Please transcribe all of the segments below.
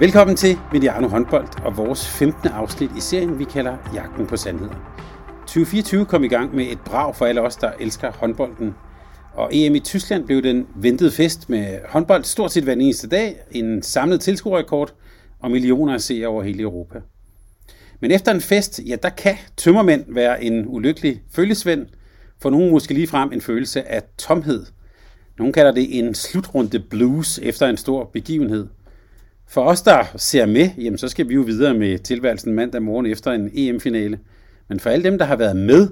Velkommen til Mediano Håndbold og vores 15. afsnit i serien, vi kalder Jagten på Sandheden. 2024 kom i gang med et brag for alle os, der elsker håndbolden. Og EM i Tyskland blev den ventede fest med håndbold stort set hver eneste dag, en samlet tilskuerrekord og millioner af seere over hele Europa. Men efter en fest, ja, der kan tømmermænd være en ulykkelig følgesvend, for nogen måske lige frem en følelse af tomhed. Nogle kalder det en slutrunde blues efter en stor begivenhed – for os, der ser med, jamen, så skal vi jo videre med tilværelsen mandag morgen efter en EM-finale. Men for alle dem, der har været med,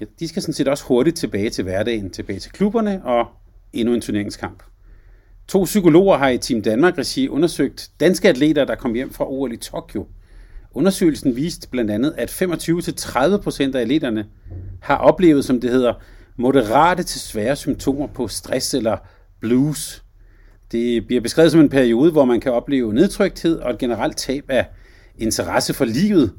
ja, de skal sådan set også hurtigt tilbage til hverdagen, tilbage til klubberne og endnu en turneringskamp. To psykologer har i Team Danmark-regi undersøgt danske atleter, der kom hjem fra OL i Tokyo. Undersøgelsen viste blandt andet, at 25-30% af atleterne har oplevet, som det hedder, moderate til svære symptomer på stress eller blues – det bliver beskrevet som en periode, hvor man kan opleve nedtrykthed og et generelt tab af interesse for livet,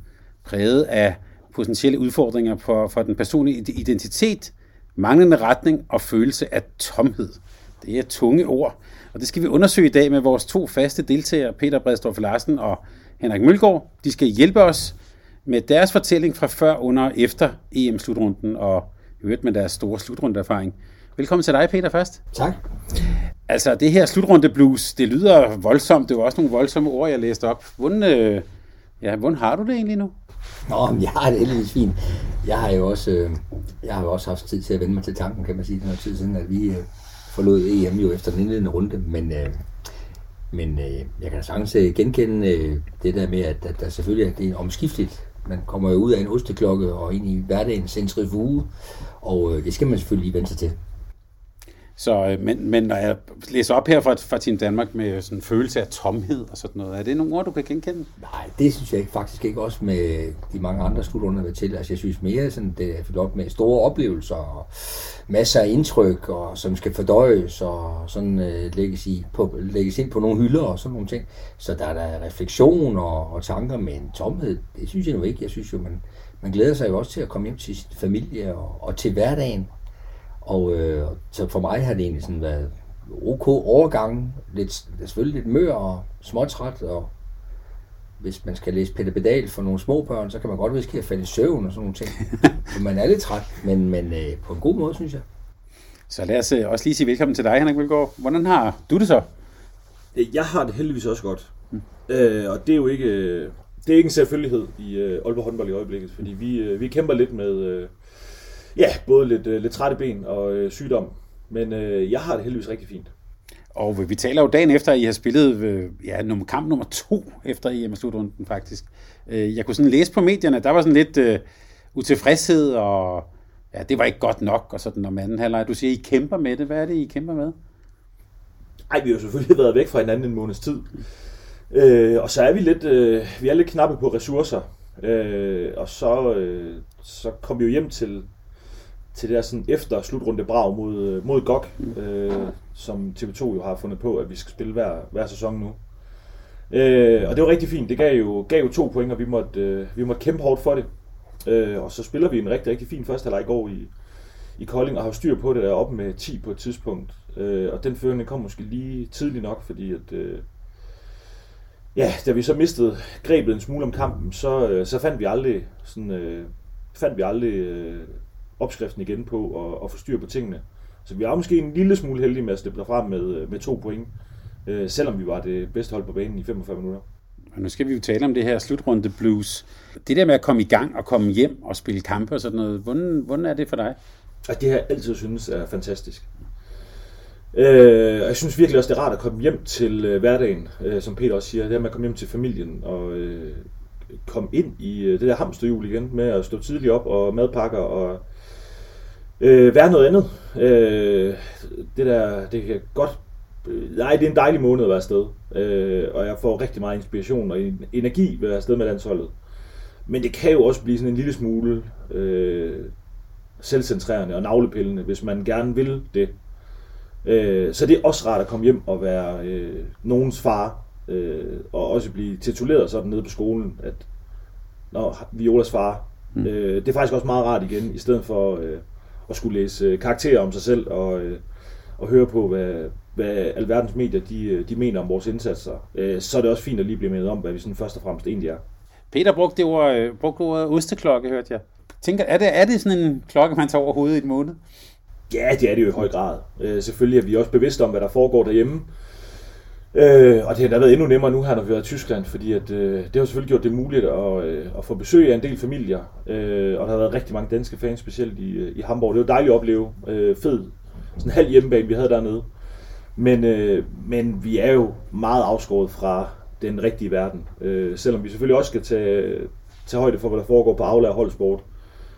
præget af potentielle udfordringer for, for den personlige identitet, manglende retning og følelse af tomhed. Det er tunge ord, og det skal vi undersøge i dag med vores to faste deltagere, Peter Bredstorff Larsen og Henrik Mølgaard. De skal hjælpe os med deres fortælling fra før, under og efter EM-slutrunden, og hørt med deres store slutrundeerfaring. Velkommen til dig, Peter, først. Tak. Altså, det her slutrunde blues, det lyder voldsomt. Det var også nogle voldsomme ord, jeg læste op. Hvordan, øh, ja, hvordan har du det egentlig nu? Nå, men jeg har det heldigvis fint. Jeg har jo også, øh, jeg har jo også haft tid til at vende mig til tanken, kan man sige, den tid siden, at vi øh, forlod EM jo efter den indledende runde. Men, øh, men øh, jeg kan sagtens øh, genkende øh, det der med, at, at der selvfølgelig er, det er omskifteligt. Man kommer jo ud af en osteklokke og ind i hverdagens centrifuge, og øh, det skal man selvfølgelig lige vende sig til. Så, øh, men, men når jeg læser op her fra, fra Team Danmark med sådan en følelse af tomhed og sådan noget, er det nogle ord, du kan genkende? Nej, det synes jeg faktisk ikke også med de mange andre slutrunder, der til. Altså jeg synes mere, sådan, det er fyldt op med store oplevelser og masser af indtryk, og, som skal fordøjes og sådan øh, lægges, i, på, lægges ind på nogle hylder og sådan nogle ting. Så der er der refleksion og, og tanker med en tomhed. Det synes jeg nu ikke. Jeg synes jo, man, man glæder sig jo også til at komme hjem til sin familie og, og til hverdagen og øh, så for mig har det egentlig sådan været ok overgang, lidt, selvfølgelig lidt mør og småtræt, og hvis man skal læse Peter Pedal for nogle små børn, så kan man godt risikere at falde i søvn og sådan nogle ting. så man er lidt træt, men, men øh, på en god måde, synes jeg. Så lad os øh, også lige sige velkommen til dig, Henrik Vilgaard. Hvordan har du det så? Jeg har det heldigvis også godt. Mm. Øh, og det er jo ikke, det er ikke en selvfølgelighed i øh, Aalborg håndbold i øjeblikket, fordi vi, øh, vi kæmper lidt med, øh, Ja, både lidt, øh, lidt trætte ben og øh, sygdom. Men øh, jeg har det heldigvis rigtig fint. Og vi taler jo dagen efter, at I har spillet øh, ja, nummer, kamp nummer to efter EM-slutrunden faktisk. Øh, jeg kunne sådan læse på medierne, der var sådan lidt øh, utilfredshed, og ja, det var ikke godt nok, og sådan om anden halvleg. Du siger, I kæmper med det. Hvad er det, I kæmper med? Ej, vi har jo selvfølgelig været væk fra hinanden en måneds tid. Øh, og så er vi lidt, øh, vi er lidt knappe på ressourcer. Øh, og så, øh, så kom vi jo hjem til, til det der sådan efter slutrunde brag mod, øh, mod GOG, øh, som TV2 jo har fundet på, at vi skal spille hver, hver sæson nu. Øh, og det var rigtig fint. Det gav jo, gav jo to point, og vi måtte, øh, vi måtte kæmpe hårdt for det. Øh, og så spiller vi en rigtig, rigtig fin første halvleg i går i, i Kolding, og har styr på det der op med 10 på et tidspunkt. Øh, og den føring kom måske lige tidligt nok, fordi at... Øh, ja, da vi så mistede grebet en smule om kampen, så, øh, så fandt vi aldrig sådan, øh, fandt vi aldrig øh, opskriften igen på at, at få styr på tingene. Så vi er måske en lille smule heldige med at slippe derfra med, med to point, øh, selvom vi var det bedste hold på banen i 45 minutter. Og nu skal vi jo tale om det her slutrunde blues. Det der med at komme i gang og komme hjem og spille kampe og sådan noget, hvordan, hvordan er det for dig? Og det har jeg altid synes er fantastisk. Øh, jeg synes virkelig også, det er rart at komme hjem til øh, hverdagen, øh, som Peter også siger. Det her med at komme hjem til familien og øh, komme ind i øh, det der hamsterhjul igen med at stå tidligt op og madpakker og øh, være noget andet. Øh, det der, det kan godt nej, det er en dejlig måned at være afsted, øh, og jeg får rigtig meget inspiration og energi ved at være afsted med landsholdet. Men det kan jo også blive sådan en lille smule øh, selvcentrerende og navlepillende, hvis man gerne vil det. Øh, så det er også rart at komme hjem og være øh, nogens far, øh, og også blive tituleret sådan nede på skolen, at Nå, Violas far. Mm. Øh, det er faktisk også meget rart igen, i stedet for øh, at skulle læse øh, karakterer om sig selv og, øh, og høre på, hvad, hvad alverdens medier de, øh, de mener om vores indsatser. Øh, så er det også fint at lige blive mindet om, hvad vi sådan først og fremmest egentlig er. Peter brugte det ord, brugte ordet osteklokke, hørte jeg. Tænker, er det, er det sådan en klokke, man tager over hovedet i en måned? Ja, det er det jo i høj grad. Øh, selvfølgelig er vi også bevidste om, hvad der foregår derhjemme. Øh, og det har da været endnu nemmere nu her, når vi har i Tyskland, fordi at, øh, det har selvfølgelig gjort det muligt at, øh, at få besøg af en del familier. Øh, og der har været rigtig mange danske fans, specielt i, øh, i Hamburg. Det var dejligt at opleve. Øh, fed. Sådan en halv hjemmebane, vi havde dernede. Men, øh, men vi er jo meget afskåret fra den rigtige verden. Øh, selvom vi selvfølgelig også skal tage, tage højde for, hvad der foregår på Aula og holdsport,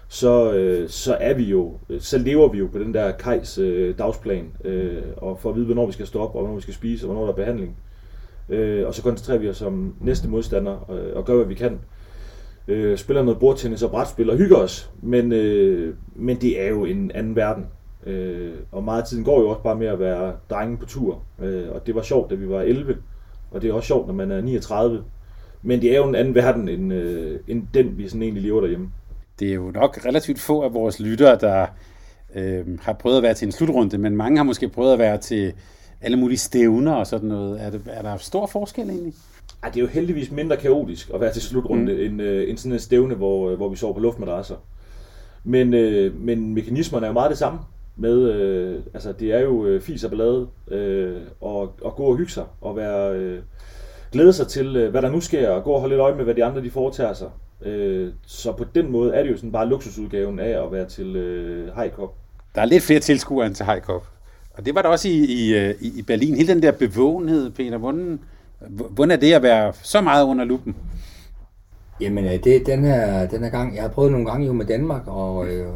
så, øh, så er vi jo, øh, så lever vi jo på den der kejs øh, dagsplan, øh, og for at vide, hvornår vi skal stoppe, og hvornår vi skal spise, og hvornår der er behandling. Øh, og så koncentrerer vi os om næste modstander, øh, og gør, hvad vi kan. Øh, spiller noget bordtennis og brætspil og hygger os, men, øh, men det er jo en anden verden. Øh, og meget af tiden går jo også bare med at være drenge på tur, øh, og det var sjovt, da vi var 11, og det er også sjovt, når man er 39. Men det er jo en anden verden, end, øh, end den, vi sådan egentlig lever derhjemme. Det er jo nok relativt få af vores lyttere, der øh, har prøvet at være til en slutrunde, men mange har måske prøvet at være til alle mulige stævner og sådan noget. Er, det, er der stor forskel egentlig? Ej, det er jo heldigvis mindre kaotisk at være til slutrunde, mm. end, øh, end sådan en stævne, hvor, hvor vi sover på luftmadrasser. Men, øh, men mekanismerne er jo meget det samme. Med, øh, altså, det er jo øh, fis og ballade, øh, og, og gå og hygge sig, og være, øh, glæde sig til, øh, hvad der nu sker, og gå og holde lidt øje med, hvad de andre de foretager sig. Øh, så på den måde er det jo sådan bare luksusudgaven af at være til øh, Heikop. Der er lidt flere tilskuere end til Heikop. Og det var der også i, i, øh, i Berlin. Hele den der bevågenhed, Peter. Hvordan, hvordan er det at være så meget under lupen? Jamen, øh, det, den, her, den her gang, jeg har prøvet nogle gange jo med Danmark, og øh,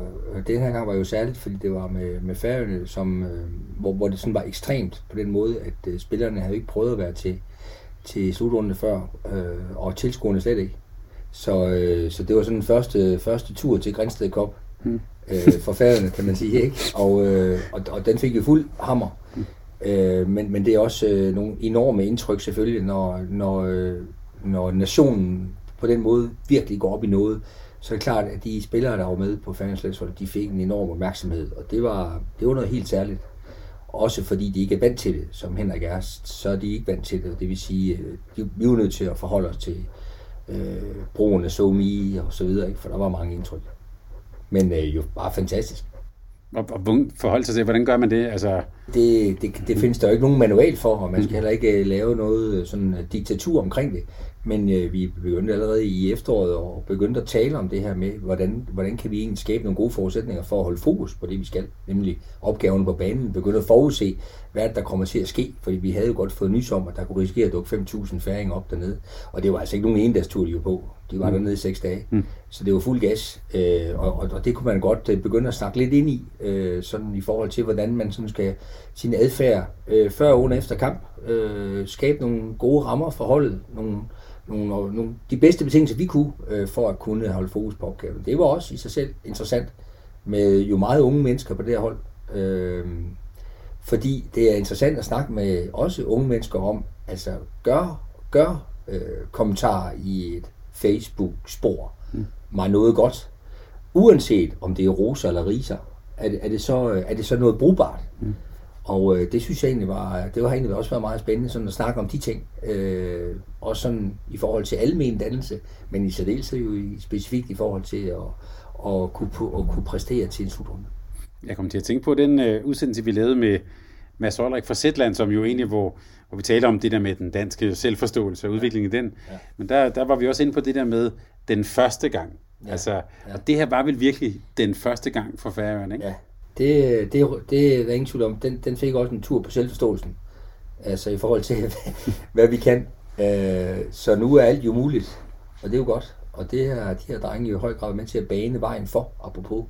den her gang var jo særligt, fordi det var med, med Færøerne, som, øh, hvor, hvor det sådan var ekstremt på den måde, at øh, spillerne havde ikke prøvet at være til, til slutrunden før, øh, og tilskuerne slet ikke. Så, øh, så det var sådan den første, første tur til Grænsted Cup mm. øh, for færgerne, kan man sige. ikke? Og, øh, og, og den fik jo fuld hammer. Mm. Øh, men, men det er også øh, nogle enorme indtryk selvfølgelig, når, når, øh, når nationen på den måde virkelig går op i noget. Så er det klart, at de spillere, der var med på Færøernes de fik en enorm opmærksomhed. Og det var, det var noget helt særligt. Også fordi de ikke er vant til det, som Henrik er, så er de ikke vant til det. Det vil sige, øh, de, vi er nødt til at forholde os til, øh, brugen af SoMe og så videre, ikke? for der var mange indtryk. Men øh, jo bare fantastisk. Og, og forholde sig til, hvordan gør man det? Altså... Det, det, det findes der jo ikke nogen manual for, og man skal heller ikke øh, lave noget øh, sådan øh, diktatur omkring det. Men øh, vi begyndte allerede i efteråret og begyndte at tale om det her med, hvordan, hvordan kan vi egentlig skabe nogle gode forudsætninger for at holde fokus på det, vi skal, nemlig opgaven på banen. Begyndte at forudse, hvad der kommer til at ske, fordi vi havde jo godt fået nys om, at der kunne risikere at dukke 5.000 færinger op dernede. Og det var altså ikke nogen der tur, de jo på. De var mm. dernede i seks dage. Mm. Så det var fuld gas, øh, og, og, og det kunne man godt øh, begynde at snakke lidt ind i, øh, sådan i forhold til, hvordan man sådan skal sin adfærd øh, før og under efter kamp, øh, skabe nogle gode rammer for holdet, nogle, nogle, nogle, de bedste betingelser, vi kunne, øh, for at kunne holde fokus på opgaven. Det var også i sig selv interessant, med jo meget unge mennesker på det her hold. Øh, fordi det er interessant at snakke med også unge mennesker om, altså gør, gør øh, kommentarer i et Facebook-spor mm. mig noget godt. Uanset om det er rosa eller riser, er det, er det, så, er det så noget brugbart. Mm. Og øh, det synes jeg egentlig var, det har egentlig også været meget spændende sådan at snakke om de ting. Øh, også sådan i forhold til almen dannelse, men i særdeleshed jo i, specifikt i forhold til at, at, kunne, at kunne præstere til en slutrunde. Jeg kom til at tænke på den øh, udsendelse, vi lavede med Mads Olrik fra Zetland, som jo egentlig, hvor, hvor vi taler om det der med den danske selvforståelse og udviklingen ja. i den. Ja. Men der, der var vi også inde på det der med den første gang. Ja. Altså, ja. Og det her var vel virkelig den første gang for Færøerne, ikke? Ja, det, det, det er der ingen tvivl om. Den, den fik også en tur på selvforståelsen. Altså i forhold til, hvad vi kan. Øh, så nu er alt jo muligt, og det er jo godt. Og det her, de her drenge er jo i høj grad med til at bane vejen for, apropos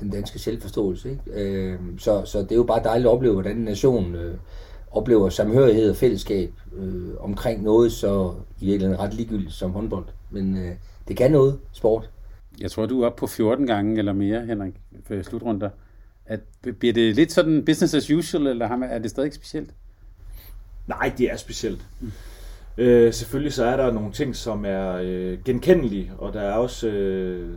den danske selvforståelse. Ikke? Øh, så, så det er jo bare dejligt at opleve, hvordan nationen øh, oplever samhørighed og fællesskab øh, omkring noget så i virkeligheden ret ligegyldigt som håndbold. Men øh, det kan noget, sport. Jeg tror, du er oppe på 14 gange eller mere, Henrik, for slutrunder. At, bliver det lidt sådan business as usual, eller er det stadig specielt? Nej, det er specielt. Mm. Øh, selvfølgelig så er der nogle ting, som er øh, genkendelige, og der er også, øh,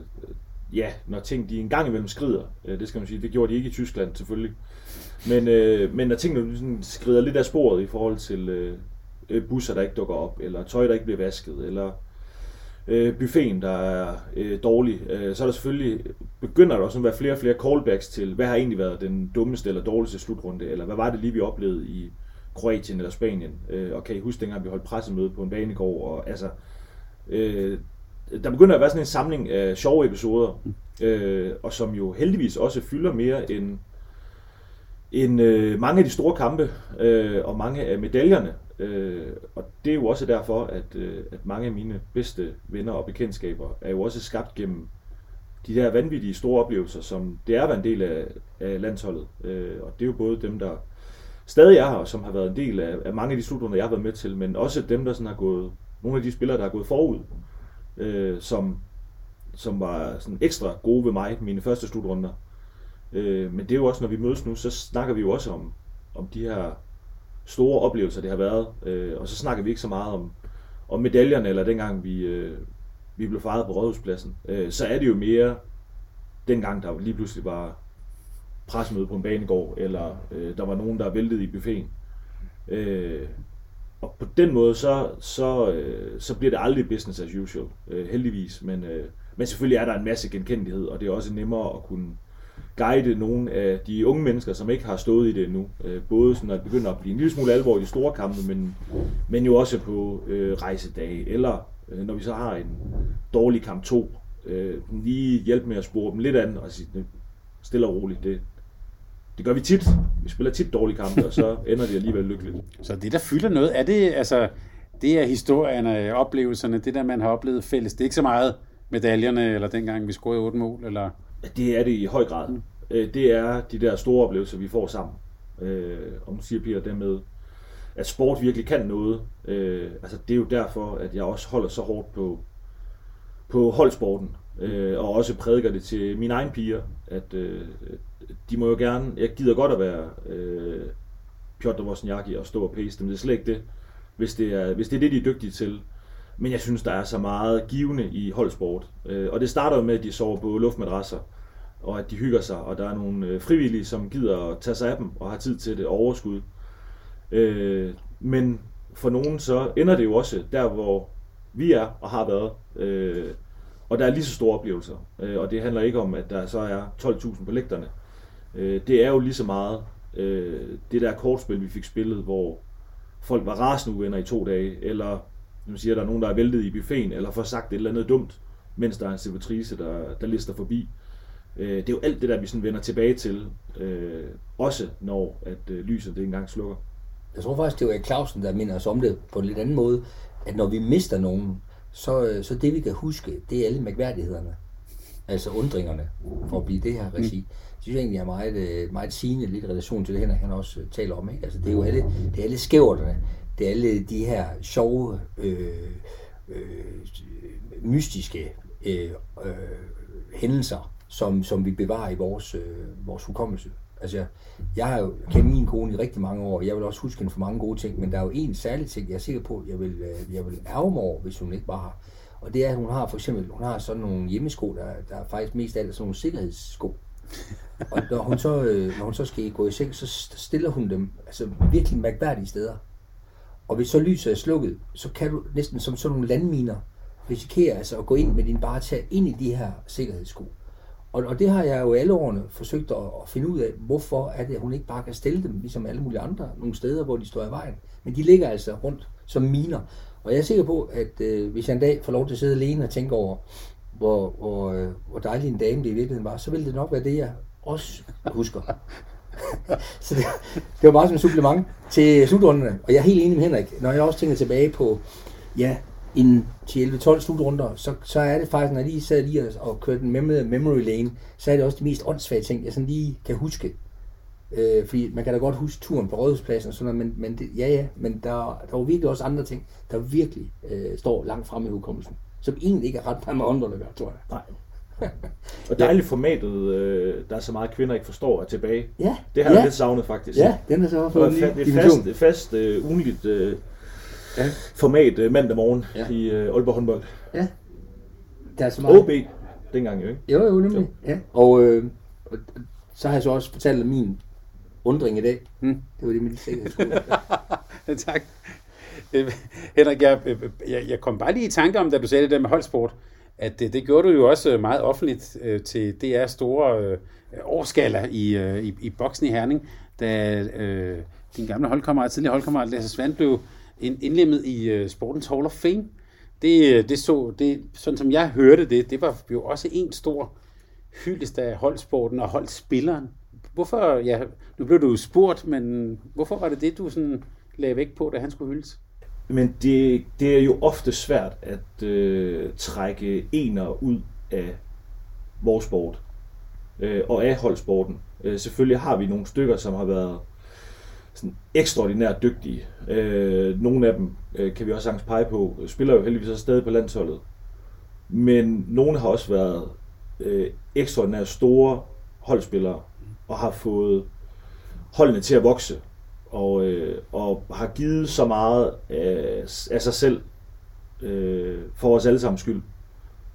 ja, når ting de en gang imellem skrider, øh, det skal man sige, det gjorde de ikke i Tyskland selvfølgelig, men, øh, men når tingene sådan skrider lidt af sporet i forhold til øh, øh busser, der ikke dukker op, eller tøj, der ikke bliver vasket, eller øh, buffeten, der er øh, dårlig, øh, så er der selvfølgelig, begynder der også at være flere og flere callbacks til, hvad har egentlig været den dummeste eller dårligste slutrunde, eller hvad var det lige, vi oplevede i Kroatien eller Spanien. Øh, og kan I huske dengang, vi holdt pressemøde på en banegård, og altså, øh, der begynder at være sådan en samling af sjove episoder, øh, og som jo heldigvis også fylder mere end, end øh, mange af de store kampe øh, og mange af medaljerne. Øh, og det er jo også derfor, at, øh, at mange af mine bedste venner og bekendtskaber er jo også skabt gennem de der vanvittige store oplevelser, som det er at være en del af, af landsholdet. Øh, og det er jo både dem, der stadig er her, og som har været en del af, af mange af de slutrunder, jeg har været med til, men også dem, der sådan har gået, nogle af de spillere, der har gået forud, øh, som, som var sådan ekstra gode ved mig, mine første slutrunder. Øh, men det er jo også, når vi mødes nu, så snakker vi jo også om, om de her store oplevelser, det har været, øh, og så snakker vi ikke så meget om, om medaljerne, eller dengang vi, øh, vi blev fejret på Rådhuspladsen. Øh, så er det jo mere dengang, der lige pludselig var pressemøde på en banegård, eller øh, der var nogen, der væltede i buffeten. Øh, og på den måde, så, så, øh, så bliver det aldrig business as usual, øh, heldigvis. Men, øh, men selvfølgelig er der en masse genkendelighed, og det er også nemmere at kunne guide nogle af de unge mennesker, som ikke har stået i det endnu. Øh, både sådan, når det begynder at blive en lille smule alvor i store kampe, men, men jo også på øh, rejsedage, eller øh, når vi så har en dårlig kamp 2, øh, lige hjælpe med at spore dem lidt an, og sige, stille og roligt, det, det gør vi tit. Vi spiller tit dårlige kampe, og så ender det alligevel lykkeligt. Så det, der fylder noget, er det, altså, det er historierne, oplevelserne, det der, man har oplevet fælles. Det er ikke så meget medaljerne, eller dengang vi scorede otte mål, eller... Det er det i høj grad. Mm. Øh, det er de der store oplevelser, vi får sammen. Øh, om du siger, Peter, det med, at sport virkelig kan noget. Øh, altså, det er jo derfor, at jeg også holder så hårdt på, på holdsporten. Øh, og også prædiker det til mine egne piger, at øh, de må jo gerne, jeg gider godt at være øh, Piotr Wozniacki og stå og pace dem, det er slet ikke det, hvis det er, hvis det er det, de er dygtige til. Men jeg synes, der er så meget givende i holdsport. Øh, og det starter jo med, at de sover på luftmadrasser, og at de hygger sig, og der er nogle øh, frivillige, som gider at tage sig af dem og har tid til det overskud. Øh, men for nogen så ender det jo også der, hvor vi er og har været. Og der er lige så store oplevelser. Og det handler ikke om, at der så er 12.000 på lægterne. Det er jo lige så meget det der kortspil, vi fik spillet, hvor folk var rasende uvenner i to dage, eller man siger, der er nogen, der er væltet i buffeten, eller får sagt et eller andet dumt, mens der er en servitrice, der, der lister forbi. Øh, det er jo alt det der, vi sådan vender tilbage til, øh, også når at øh, lyset det engang slukker. Jeg tror faktisk, det var Clausen, der minder os om det på en lidt anden måde, at når vi mister nogen, så, øh, så det vi kan huske, det er alle mærkværdighederne. Altså undringerne, for at blive det her regi. Mm. Det synes jeg egentlig er meget, øh, meget sigende lidt i relation til det, Henrik han også øh, taler om. Ikke? Altså, det er jo alle, det er alle skæverne, det er alle de her sjove, øh, øh, mystiske øh, øh, hændelser, som, som vi bevarer i vores, øh, vores hukommelse. Altså, jeg har jo kendt min kone i rigtig mange år, og jeg vil også huske hende for mange gode ting, men der er jo en særlig ting, jeg er sikker på, jeg vil, øh, jeg vil ærge mig over, hvis hun ikke var her. Og det er, at hun har for eksempel, hun har sådan nogle hjemmesko, der, der er faktisk mest af alt sådan nogle sikkerhedssko. og når hun, så, øh, når hun så skal gå i seng, så stiller hun dem altså virkelig mærkværdige steder. Og hvis så lyset er slukket, så kan du næsten som sådan nogle landminer risikere altså at gå ind med din bare tage ind i de her sikkerhedssko. Og, og det har jeg jo alle årene forsøgt at, at finde ud af, hvorfor er det, at hun ikke bare kan stille dem, ligesom alle mulige andre, nogle steder, hvor de står i vejen. Men de ligger altså rundt som miner. Og jeg er sikker på, at øh, hvis jeg en dag får lov til at sidde alene og tænke over, hvor, hvor, øh, hvor dejlig en dame det i virkeligheden var, så vil det nok være det, jeg også husker. så det, det var bare som et supplement til slutrunderne. Og jeg er helt enig med Henrik, når jeg også tænker tilbage på, ja, en 10-11-12 slutrunder, så, så er det faktisk, når jeg lige sad lige og, og kørte den med memory lane, så er det også de mest åndssvage ting, jeg sådan lige kan huske. Øh, fordi man kan da godt huske turen på Rådhuspladsen og sådan noget, men, men det, ja ja, men der, der var virkelig også andre ting, der virkelig øh, står langt fremme i hukommelsen, som egentlig ikke er ret meget med andre, at gøre, tror jeg. Nej. Og dejligt formatet, øh, der er så meget kvinder ikke forstår, er tilbage. Ja, Det har jeg ja, lidt savnet faktisk. ja, den er så Det fået er en ny fa- det er fast, fast uh, ugenligt uh, Ja. format uh, mandag morgen Ja. i uh, Aalborg håndbold. Ja, der er så meget. OB, dengang jo, ikke? Jo, jo, nemlig. Ja. Og, øh, så har jeg så også fortalt min undring i dag. Mm. Det var det, min sikkerhedsskole. tak. Øh, Henrik, jeg, øh, jeg, jeg kom bare lige i tanke om, da du sagde det der med holdsport, at det, det gjorde du jo også øh, meget offentligt øh, til DR store øh, årskala i, øh, i, i boksen i Herning, da øh, din gamle holdkammerat, tidligere holdkammerat Lasse Svand blev indlemmet i øh, Sportens Hall of Fame. Det, øh, det så, det, sådan som jeg hørte det, det var jo også en stor hyldest af holdsporten og holdspilleren. Hvorfor, ja, nu blev du spurgt, men hvorfor var det det, du sådan lagde vægt på, da han skulle hyldes? Men det, det er jo ofte svært at øh, trække ener ud af vores sport øh, og af holdsporten. Øh, selvfølgelig har vi nogle stykker, som har været sådan ekstraordinært dygtige. Øh, nogle af dem øh, kan vi også sagtens pege på, spiller jo heldigvis også stadig på landsholdet. Men nogle har også været øh, ekstraordinært store holdspillere og har fået holdene til at vokse og, øh, og har givet så meget af, af sig selv øh, for os alle sammen skyld,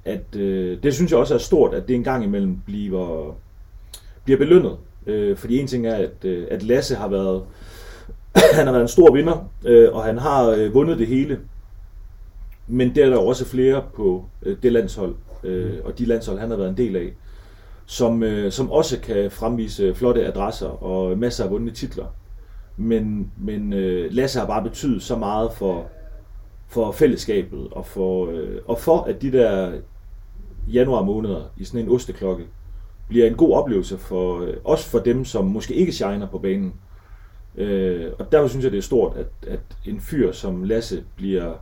at øh, det synes jeg også er stort, at det en gang imellem bliver, bliver belønnet. Øh, fordi en ting er, at, øh, at Lasse har været, han har været en stor vinder, øh, og han har øh, vundet det hele. Men der er der også flere på øh, det landshold, øh, og de landshold, han har været en del af, som, øh, som også kan fremvise flotte adresser og masser af vundne titler. Men, men øh, Lasse har bare betydet så meget for, for fællesskabet og for, øh, og for, at de der januar måneder i sådan en osteklokke bliver en god oplevelse for øh, også for dem, som måske ikke shiner på banen. Øh, og derfor synes jeg, det er stort, at, at en fyr som Lasse bliver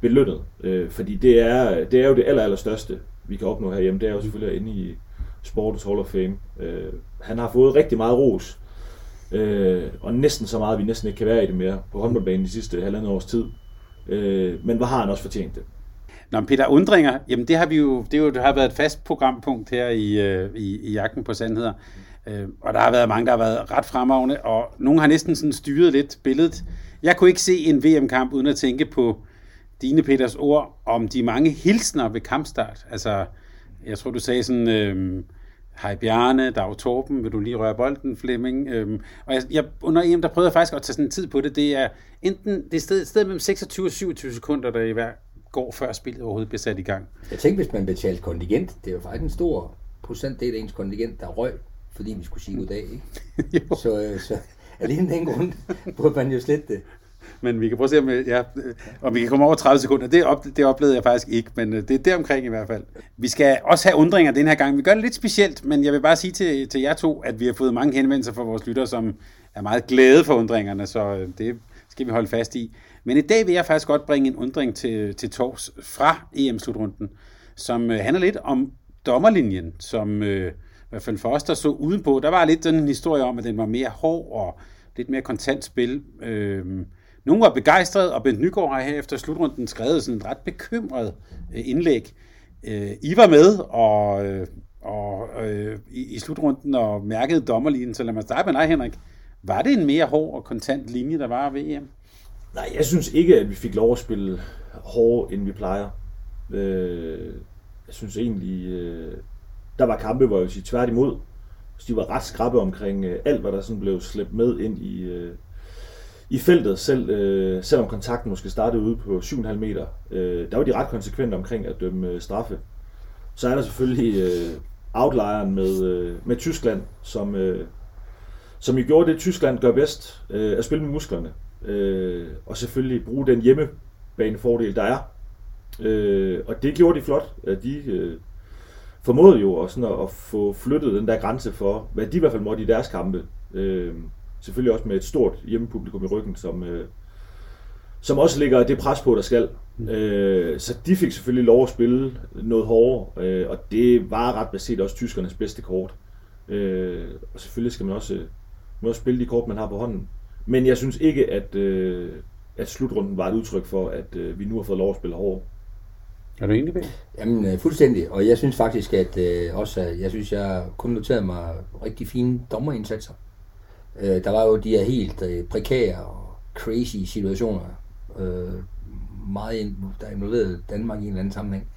belønnet. Øh, fordi det er, det er jo det aller, aller største, vi kan opnå herhjemme. Det er jo selvfølgelig inde i Sportens Hall of Fame. Øh, han har fået rigtig meget ros, øh, og næsten så meget, at vi næsten ikke kan være i det mere på håndboldbanen de sidste halvandet års tid. Øh, men hvor har han også fortjent det? Nå, Peter, undringer, jamen det har vi jo, det, er jo, det har været et fast programpunkt her i, øh, i, i Jagten på Sandheder. Øh, og der har været mange, der har været ret fremragende, og nogle har næsten sådan styret lidt billedet. Jeg kunne ikke se en VM-kamp uden at tænke på dine Peters ord om de mange hilsner ved kampstart. Altså, jeg tror, du sagde sådan, øh, hej Bjarne, Dag Torben, vil du lige røre bolden, Flemming? Øhm, og jeg, jeg, under EM, der prøvede jeg faktisk at tage sådan en tid på det. Det er enten, det er sted, sted mellem 26 og 27 sekunder, der i hver går, før spillet overhovedet bliver sat i gang. Jeg tænkte, hvis man betalte kontingent, det er jo faktisk en stor procentdel af ens kontingent, der røg, fordi vi skulle sige goddag, ikke? Jo. Så, øh, så alene den grund burde man jo slette det. Men vi kan prøve at se, om, ja, om vi kan komme over 30 sekunder. Det, op, det oplevede jeg faktisk ikke, men øh, det er deromkring i hvert fald. Vi skal også have undringer den her gang. Vi gør det lidt specielt, men jeg vil bare sige til, til jer to, at vi har fået mange henvendelser fra vores lyttere, som er meget glade for undringerne, så øh, det skal vi holde fast i. Men i dag vil jeg faktisk godt bringe en undring til, til tors fra EM-slutrunden, som øh, handler lidt om dommerlinjen, som øh, i hvert fald for os, der så udenpå, der var lidt den en historie om, at den var mere hård og lidt mere kontant spil. Øh, nogle var begejstrede, og Bent Nygaard har her efter slutrunden skrevet sådan et ret bekymret øh, indlæg. Øh, I var med og, øh, og, øh, i, i slutrunden og mærkede dommerlinjen, så lad mig starte med dig, Henrik. Var det en mere hård og kontant linje, der var ved VM? Nej, jeg synes ikke, at vi fik lov at spille hårdere, end vi plejer. Øh, jeg synes egentlig, øh, der var kampe, hvor jeg vil sige tværtimod. Så de var ret skrappe omkring øh, alt, hvad der sådan blev slæbt med ind i, øh, i feltet, selv, øh, selvom kontakten måske startede ude på 7,5 meter. Øh, der var de ret konsekvente omkring at dømme øh, straffe. Så er der selvfølgelig øh, outlieren med, øh, med Tyskland, som, øh, som jo gjorde det, Tyskland gør bedst, øh, at spille med musklerne. Øh, og selvfølgelig bruge den hjemmebanefordel, der er. Øh, og det gjorde de flot. At de øh, formåede jo også at, at få flyttet den der grænse for, hvad de i hvert fald måtte i deres kampe. Øh, selvfølgelig også med et stort hjemmepublikum i ryggen, som, øh, som også ligger det pres på, der skal. Øh, så de fik selvfølgelig lov at spille noget hårdere, øh, og det var ret baseret også tyskernes bedste kort. Øh, og selvfølgelig skal man også må også spille de kort, man har på hånden. Men jeg synes ikke, at, øh, at slutrunden var et udtryk for, at øh, vi nu har fået lov at spille hårdt. Er du enig? Jamen, øh, fuldstændig. Og jeg synes faktisk, at øh, også, jeg synes, jeg kun noteret mig rigtig fine dommerindsatser. Øh, der var jo de her helt øh, prekære og crazy situationer. Øh, meget ind, der involverede Danmark i en eller anden sammenhæng.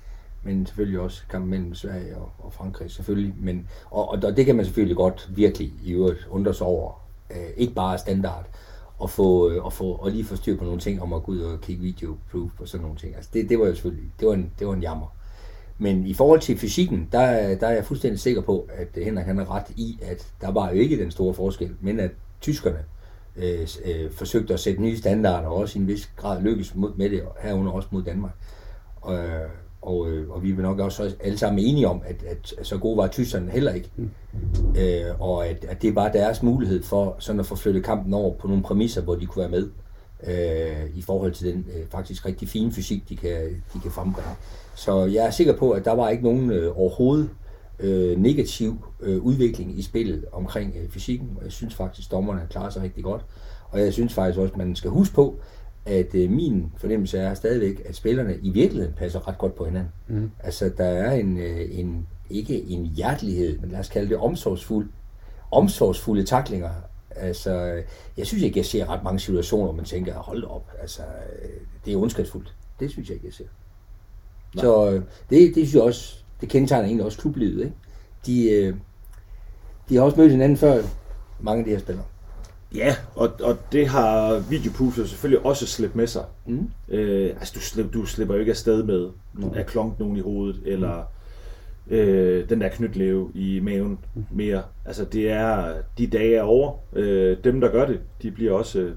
Men selvfølgelig også kampen mellem Sverige og, og Frankrig, selvfølgelig. Men, og, og det kan man selvfølgelig godt virkelig i øvrigt undre sig over. Øh, ikke bare standard og få, øh, og få og lige få styr på nogle ting om at gå ud og kigge video proof og sådan nogle ting. Altså det, det var jo selvfølgelig, det var, en, det var en jammer. Men i forhold til fysikken, der, der er jeg fuldstændig sikker på, at Henrik han har ret i, at der var jo ikke den store forskel, men at tyskerne øh, øh, forsøgte at sætte nye standarder, og også i en vis grad lykkes mod, med det, herunder også mod Danmark. Og, og, øh, og vi er nok også alle sammen enige om, at, at, at så gode var tyskerne heller ikke. Mm. Øh, og at, at det var deres mulighed for sådan at få flyttet kampen over på nogle præmisser, hvor de kunne være med øh, i forhold til den øh, faktisk rigtig fine fysik, de kan, de kan frembringe. Så jeg er sikker på, at der var ikke nogen øh, overhovedet øh, negativ øh, udvikling i spillet omkring øh, fysikken, og jeg synes faktisk, dommerne klarer sig rigtig godt. Og jeg synes faktisk også, at man skal huske på, at øh, min fornemmelse er stadigvæk, at spillerne i virkeligheden passer ret godt på hinanden. Mm. Altså, der er en, øh, en, ikke en hjertelighed, men lad os kalde det omsorgsfuld, omsorgsfulde taklinger. Altså, jeg synes ikke, jeg ser ret mange situationer, hvor man tænker, hold op, altså, øh, det er ondskabsfuldt. Det synes jeg ikke, jeg ser. Nej. Så øh, det, det synes jeg også, det kendetegner egentlig også klublivet. Ikke? De, øh, de har også mødt hinanden før, mange af de her spillere. Ja, og, og det har Videoproof jo selvfølgelig også slæbt med sig. Mm. Øh, altså, du, slip, du slipper jo ikke afsted med mm. at klonke nogen i hovedet, eller øh, den der knytlæve i maven mm. mere. Altså, det er, de dage er over. Øh, dem, der gør det, de bliver også øh,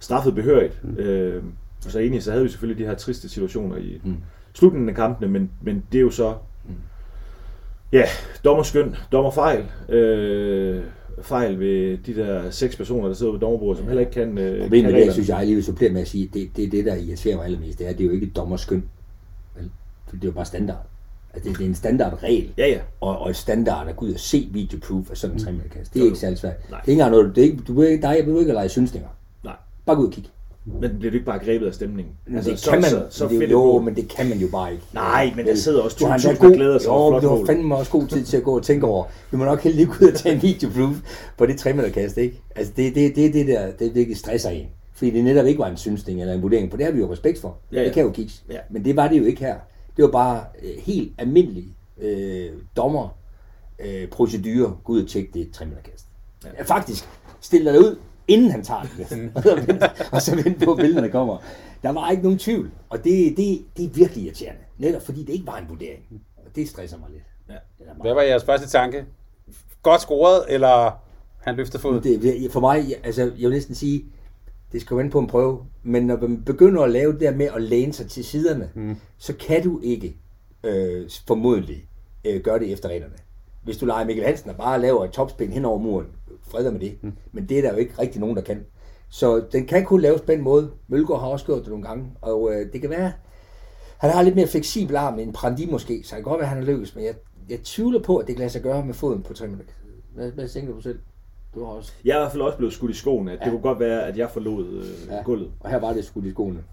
straffet behørigt. Mm. Øh, og så egentlig, så havde vi selvfølgelig de her triste situationer i mm. Slutningen af kampene, men, men det er jo så. Ja, dommerskøn, dommerfejl. Øh, fejl ved de der seks personer, der sidder ved dommerbordet, som heller ikke kan... Øh, og kan det, synes jeg lige vil supplere med at sige, det, det er det, der irriterer mig allermest, det er, det er jo ikke dommerskøn. Vel? Det er jo bare standard. Altså, det, det er en standardregel. Ja, ja. Og, og standard at gå ud og se videoproof af sådan en mm. Det er ikke særlig svært. Nej. Det er ikke noget, det er ikke, du dig, du vil ikke lege synsninger. Nej. Bare gå ud og kigge. Men bliver du ikke bare grebet af stemningen? Altså, det så, kan man, så, så det, jo, men det kan man jo bare ikke. Nej, men der sidder også tusind, der glæder sig jo, flot du har fandme også god tid til at gå og tænke over. Vi må nok heldig gå ud og tage en videoproof på det 3 meter kast, ikke? Altså, det, det, det, det der, det virkelig stresser en. Fordi det netop ikke var en synsning eller en vurdering, for det har vi jo respekt for. Ja, ja. Det kan jo kigge. Ja. Men det var det jo ikke her. Det var bare øh, helt almindelig øh, dommer øh, procedure, gå ud og tjekke det 3 meter kast. Ja. ja. Faktisk, stille dig ud, inden han tager det. og, så vente, og så vente på, at billederne kommer. Der var ikke nogen tvivl, og det, det, det er virkelig irriterende. Netop fordi det ikke var en vurdering. Og det stresser mig lidt. Ja. Hvad var jeres første tanke? Godt scoret, eller han løfter fod? Det, for mig, altså, jeg vil næsten sige, det skal vende på en prøve, men når man begynder at lave det der med at læne sig til siderne, mm. så kan du ikke øh, formodentlig øh, gøre det efter reglerne. Hvis du leger Mikkel Hansen og bare laver et topspin hen over muren, fred med det. Mm. Men det er der jo ikke rigtig nogen, der kan. Så den kan kun laves på den måde. Mølgaard har også gjort det nogle gange, og øh, det kan være, han har lidt mere fleksibel arm end Prandi måske, så det kan godt være, at han er lykkes, men jeg, jeg tvivler på, at det kan lade sig gøre med foden på 3 minutter. Hvad, hvad tænker du selv? Du har også... Jeg er i hvert fald også blevet skudt i skoene. Ja. Det kunne godt være, at jeg forlod øh, ja. gulvet. Og her var det skudt i skoene.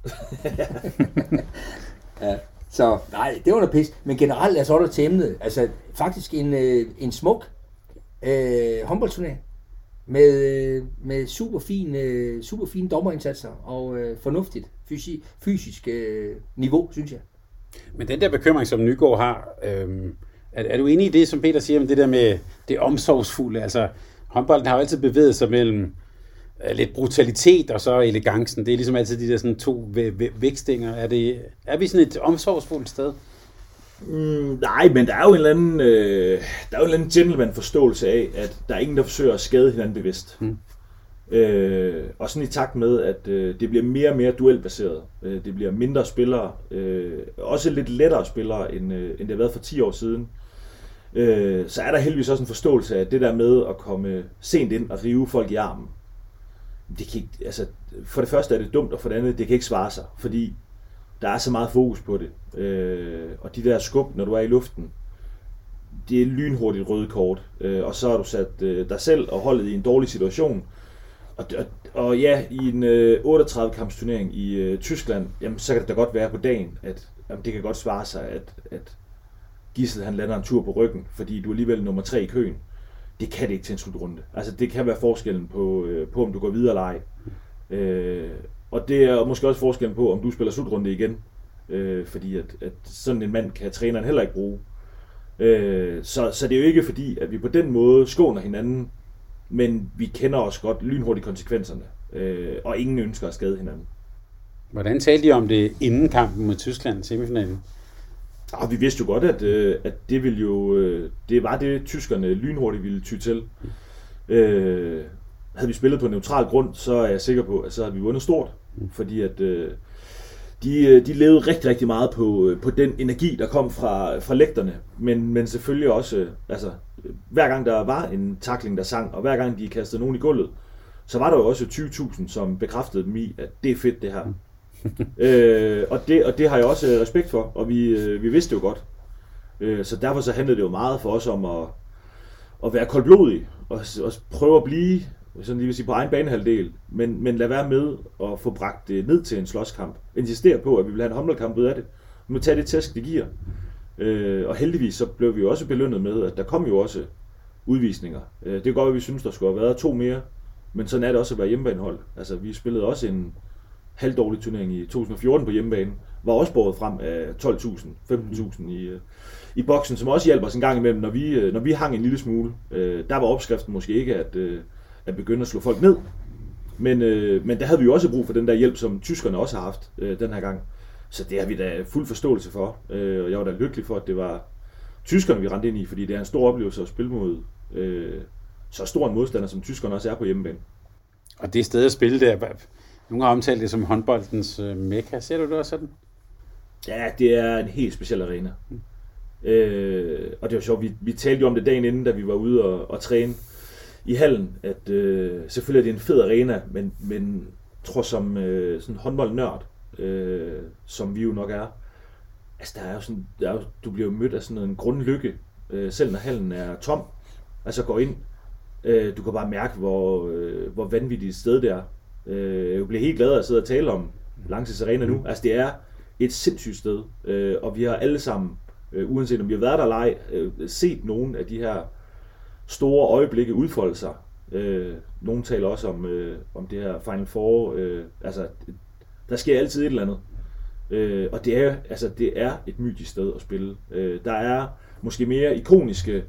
ja. Så nej, det var noget pis. Men generelt er så der til emnet. Altså faktisk en, øh, en smuk øh, håndboldturnering med, med super, fine, øh, super fine dommerindsatser og øh, fornuftigt fysi, fysisk øh, niveau, synes jeg. Men den der bekymring, som Nygaard har, øh, er, er du enig i det, som Peter siger, om det der med det omsorgsfulde? Altså, håndbolden har jo altid bevæget sig mellem øh, lidt brutalitet og så elegancen. Det er ligesom altid de der sådan to vækstinger. Er, det, er vi sådan et omsorgsfuldt sted? Mm, nej, men der er jo en eller anden, øh, der er jo en eller anden gentleman-forståelse af, at der er ingen, der forsøger at skade hinanden bevidst. Mm. Øh, og sådan i takt med, at øh, det bliver mere og mere duelbaseret. Øh, det bliver mindre spillere, øh, også lidt lettere spillere, end, øh, end det har været for 10 år siden. Øh, så er der heldigvis også en forståelse af det der med at komme sent ind og rive folk i armen. Det kan ikke, altså, for det første er det dumt, og for det andet, det kan ikke svare sig, fordi der er så meget fokus på det. Øh, og de der skub, når du er i luften, det er lynhurtigt røde kort, øh, og så har du sat øh, dig selv og holdet i en dårlig situation. Og, og, og ja, i en øh, 38-kamps turnering i øh, Tyskland, jamen, så kan det da godt være på dagen, at jamen, det kan godt svare sig, at, at Gissel han lander en tur på ryggen, fordi du er alligevel nummer tre i køen. Det kan det ikke til en slutrunde. Altså det kan være forskellen på, øh, på om du går videre eller ej. Øh, og det er måske også forskellen på, om du spiller slutrunde igen. Øh, fordi at, at sådan en mand kan træneren heller ikke bruge. Øh, så, så det er jo ikke fordi, at vi på den måde skåner hinanden, men vi kender også godt lynhurtigt konsekvenserne, øh, og ingen ønsker at skade hinanden. Hvordan talte I om det inden kampen mod Tyskland semifinalen? Og ah, vi vidste jo godt, at, øh, at det ville jo, øh, det var det, tyskerne lynhurtigt ville ty til. Øh, havde vi spillet på neutral grund, så er jeg sikker på, at så havde vi vundet stort. Fordi at øh, de, øh, de levede rigtig, rigtig meget på, øh, på den energi, der kom fra, fra lægterne. Men, men selvfølgelig også, øh, altså, hver gang der var en takling, der sang, og hver gang de kastede nogen i gulvet, så var der jo også 20.000, som bekræftede dem i, at det er fedt det her. øh, og, det, og det har jeg også respekt for, og vi, øh, vi vidste det jo godt. Øh, så derfor så handlede det jo meget for os om at, at være koldblodige, og, og prøve at blive sådan lige vil sige på egen banehalvdel, men, men lad være med at få bragt det ned til en slåskamp. Insister på, at vi vil have en håndboldkamp ud af det. Vi må tage det tæsk, det giver. Øh, og heldigvis så blev vi jo også belønnet med, at der kom jo også udvisninger. Øh, det er godt, at vi synes, der skulle have været to mere, men sådan er det også at være hjemmebanehold. Altså, vi spillede også en halvdårlig turnering i 2014 på hjemmebane, var også båret frem af 12.000, 15.000 i, øh, i boksen, som også hjælper os en gang imellem, når vi, øh, når vi hang en lille smule. Øh, der var opskriften måske ikke at, øh, at begynde at slå folk ned, men, men der havde vi jo også brug for den der hjælp, som tyskerne også har haft den her gang. Så det har vi da fuld forståelse for, og jeg var da lykkelig for, at det var tyskerne, vi rendte ind i, fordi det er en stor oplevelse at spille mod så stor en modstander, som tyskerne også er på hjemmebane. Og det sted at spille der, nogle har omtalt det som håndboldens øh, mekka. Ser du det også sådan? Ja, det er en helt speciel arena. Mm. Øh, og det var sjovt, vi, vi talte jo om det dagen inden, da vi var ude og, og træne i hallen, at øh, selvfølgelig er det en fed arena, men, men tror som øh, sådan håndboldnørd, øh, som vi jo nok er, altså der er jo sådan, der er jo, du bliver jo mødt af sådan en grundlykke, øh, selv når hallen er tom, altså går ind, øh, du kan bare mærke, hvor, øh, hvor vanvittigt sted det er, Øh, jeg bliver helt glad at sidde og tale om Langtids Arena nu. Altså det er et sindssygt sted, øh, og vi har alle sammen, øh, uanset om vi har været der eller ej, øh, set nogle af de her store øjeblikke udfolde sig. Øh, nogle taler også om, øh, om det her Final Four. Øh, altså, der sker altid et eller andet. Øh, og det er, altså, det er et mytisk sted at spille. Øh, der er måske mere ikoniske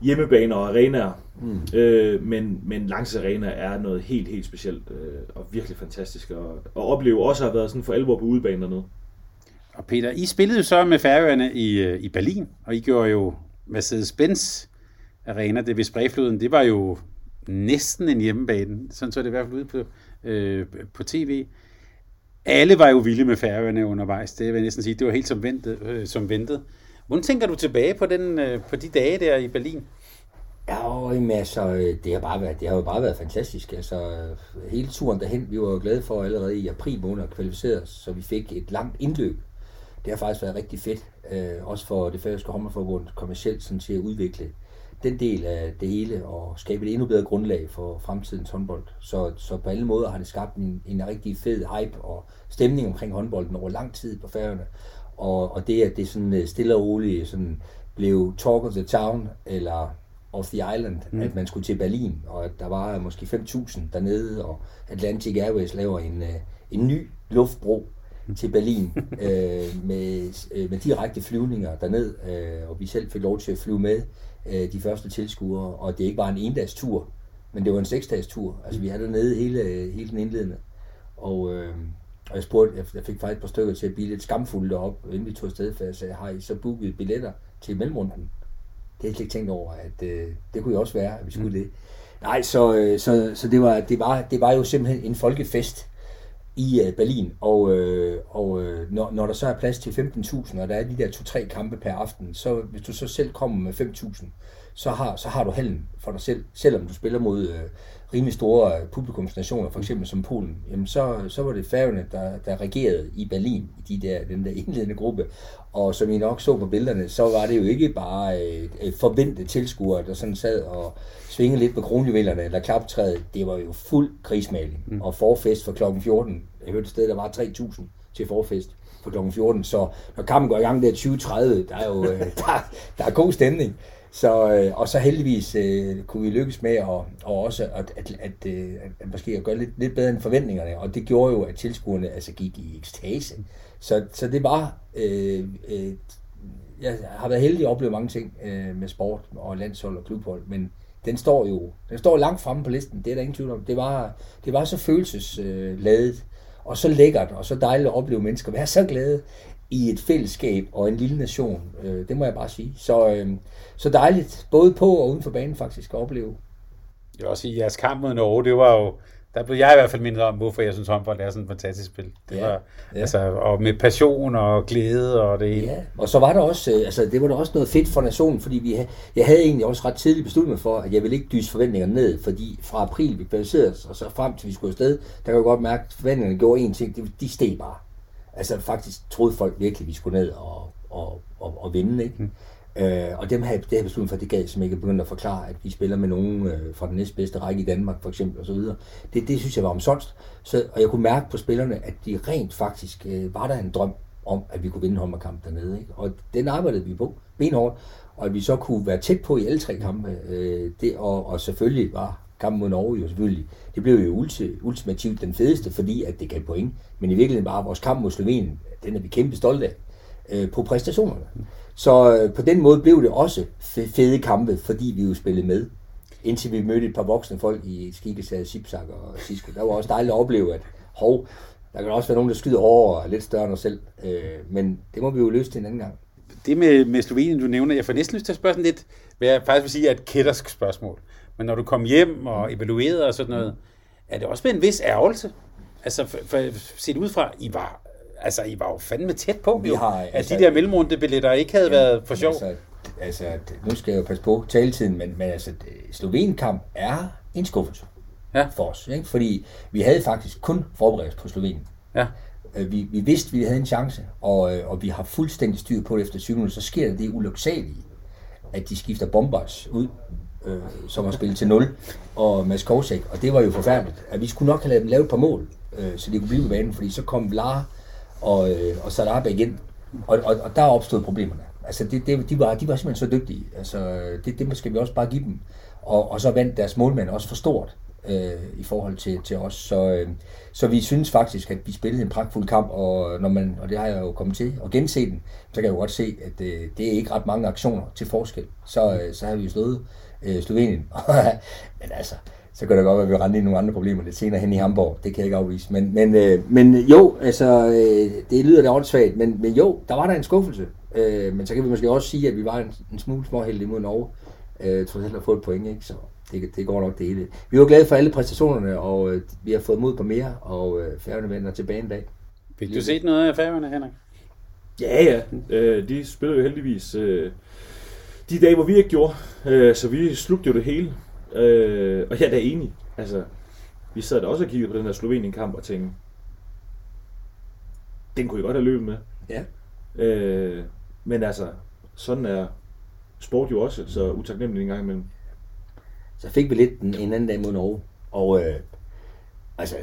hjemmebaner og arenaer. Mm. Øh, men, men Langs Arena er noget helt, helt specielt øh, og virkelig fantastisk at, at opleve. Også har været sådan for alvor på udebane dernede. Og Peter, I spillede jo så med Færøerne i, øh, i Berlin, og I gjorde jo Mercedes-Benz Arena, det ved Spræfloden, det var jo næsten en hjemmebane. Sådan så det i hvert fald ud på, øh, på tv. Alle var jo vilde med Færøerne undervejs. Det vil jeg næsten sige, det var helt som ventet. Øh, som ventet. Hvordan tænker du tilbage på, den, øh, på de dage der i Berlin? Ja, men altså, det har, bare været, det har jo bare været fantastisk. Altså, hele turen derhen, vi var jo glade for allerede i april måned at kvalificere os, så vi fik et langt indløb. Det har faktisk været rigtig fedt, øh, også for det færøske håndboldforbund kommercielt sådan, til at udvikle den del af det hele og skabe et endnu bedre grundlag for fremtidens håndbold. Så, så på alle måder har det skabt en, en rigtig fed hype og stemning omkring håndbolden over lang tid på færøerne. Og, og det, at det sådan øh, stille og roligt sådan blev talk of the town, eller of the island, mm. at man skulle til Berlin, og at der var måske 5.000 dernede, og Atlantic Airways laver en, øh, en ny luftbro til Berlin øh, med, øh, med direkte flyvninger derned, øh, og vi selv fik lov til at flyve med øh, de første tilskuere, og det ikke var en endags tur, men det var en seksdags tur. Altså vi havde dernede hele, hele den indledende. Og, øh, og jeg spurgte, jeg, jeg fik faktisk et par stykker til at blive lidt skamfulde op, inden vi tog afsted, for jeg sagde, har I så booket billetter til mellemrunden? Det havde jeg ikke tænkt over, at øh, det kunne jo også være, at vi skulle mm. det. Nej, så, øh, så, så det, var, det, var, det var jo simpelthen en folkefest i øh, Berlin, og, øh, og øh, når, når der så er plads til 15.000, og der er de der to-tre kampe per aften, så hvis du så selv kommer med 5.000, så har, så har du hallen for dig selv, selvom du spiller mod øh, rimelig store øh, publikumsnationer, for eksempel som Polen, jamen så, så var det færgerne, der, der regerede i Berlin, i de der, den der indledende gruppe. Og som I nok så på billederne, så var det jo ikke bare øh, forventede tilskuere, der sådan sad og svingede lidt med kronjuvelerne eller klaptræet. Det var jo fuld krigsmaling. Mm. Og forfest for klokken 14. Jeg hørte et sted, der var 3.000 til forfest på kl. 14, så når kampen går i gang der 20.30, der er jo øh, der, der er god stemning. Så, øh, og så heldigvis øh, kunne vi lykkes med at, og også at, at, at, øh, at, at måske at gøre lidt, lidt bedre end forventningerne, og det gjorde jo, at tilskuerne altså gik i ekstase. Så, så det var, øh, øh, jeg har været heldig at opleve mange ting øh, med sport og landshold og klubhold, men den står jo den står langt fremme på listen, det er der ingen tvivl om. Det var, det var så følelsesladet, øh, og så lækkert, og så dejligt at opleve mennesker være så glade i et fællesskab og en lille nation. Øh, det må jeg bare sige. Så, øh, så dejligt, både på og uden for banen faktisk, at opleve. Jeg vil også sige, at jeres kamp mod Norge, det var jo, der blev jeg i hvert fald mindre om, hvorfor jeg synes, håndbold er sådan et fantastisk spil. Det ja, var, ja. Altså, og med passion og glæde og det hele. Ja, og så var der også, øh, altså det var da også noget fedt for nationen, fordi vi, jeg havde egentlig også ret tidligt besluttet mig for, at jeg ville ikke dyse forventningerne ned, fordi fra april vi kvalificerede os, og så frem til vi skulle afsted, der kan jeg godt mærke, at forventningerne gjorde en ting, de steg bare. Altså faktisk troede folk virkelig, at vi skulle ned og, og, og, og vinde, ikke? Mm. Øh, og dem har jeg, det har besluttet for, det gad, som ikke begyndt at forklare, at vi spiller med nogen øh, fra den næstbedste række i Danmark, for eksempel, og så videre. Det, det synes jeg var omsonst. Så, og jeg kunne mærke på spillerne, at de rent faktisk øh, var der en drøm om, at vi kunne vinde håndboldkamp dernede. Ikke? Og den arbejdede vi på benhårdt, og at vi så kunne være tæt på i alle tre kampe. Øh, det, og, og selvfølgelig var kampen mod Norge jo selvfølgelig, det blev jo ultimativt den fedeste, fordi at det gav point. Men i virkeligheden bare vores kamp mod Slovenien, den er vi kæmpe stolte af øh, på præstationerne. Så øh, på den måde blev det også fede kampe, fordi vi jo spillede med. Indtil vi mødte et par voksne folk i skikkelse af Sipsak og Sisko. Der var også dejligt at opleve, at hov, der kan også være nogen, der skyder over og lidt større end os selv. Øh, men det må vi jo løse til en anden gang. Det med, med Slovenien, du nævner, jeg får næsten lyst til at spørge sådan lidt, hvad jeg faktisk vil sige er et kættersk spørgsmål. Men når du kom hjem og evaluerede og sådan noget, er det også med en vis ærgelse? Altså, for, for set ud fra, I var, altså, I var jo fandme tæt på, vi jo, har, at altså, de der mellemrunde billetter ikke havde ja, været for sjov. Altså, altså, nu skal jeg jo passe på taletiden, men, men altså, Slovenien-kamp er en skuffelse ja. for os. Ikke? Fordi vi havde faktisk kun forberedt på Slovenien. Ja. Øh, vi, vi vidste, at vi havde en chance, og, øh, og vi har fuldstændig styr på det efter 20 minutter. Så sker det det ulyksalige, at de skifter Bombers ud øh, som har spillet til 0, og Mads Korsæk, og det var jo forfærdeligt, at vi skulle nok have lavet dem lave et par mål, øh, så de kunne blive på banen, fordi så kom Vlar og, øh, og Sadarbe igen, og, og, og der opstod problemerne. Altså, det, det, de, var, de var simpelthen så dygtige. Altså, det, det skal vi også bare give dem. Og, og så vandt deres målmand også for stort øh, i forhold til, til os. Så, øh, så vi synes faktisk, at vi spillede en pragtfuld kamp, og, når man, og det har jeg jo kommet til at gense den, så kan jeg jo godt se, at øh, det er ikke ret mange aktioner til forskel. Så, øh, så har vi jo slået øh, Slovenien. men altså, så kan det godt være, at vi render i nogle andre problemer lidt senere hen i Hamburg. Det kan jeg ikke afvise. Men, men, øh, men jo, altså, øh, det lyder da åndssvagt, men, men jo, der var der en skuffelse. Øh, men så kan vi måske også sige, at vi var en, en smule småheldige mod Norge. Øh, tror selv at få et point, ikke? Så det, det går nok det hele. Vi var glade for alle præstationerne, og øh, vi har fået mod på mere, og øh, færgerne vender tilbage en dag. Fik du set noget af færgerne, Henrik? Ja, ja. Øh, de spiller jo heldigvis øh, de dage, hvor vi ikke gjorde. Øh, så vi slugte jo det hele. Øh, og jeg er da enig. Altså, vi sad da også og kiggede på den her Slovenien-kamp og tænkte, den kunne I godt have løbet med. Ja. Øh, men altså, sådan er sport jo også, så utaknemmeligt en gang imellem. Så fik vi lidt en, en anden dag mod Norge, og øh, altså,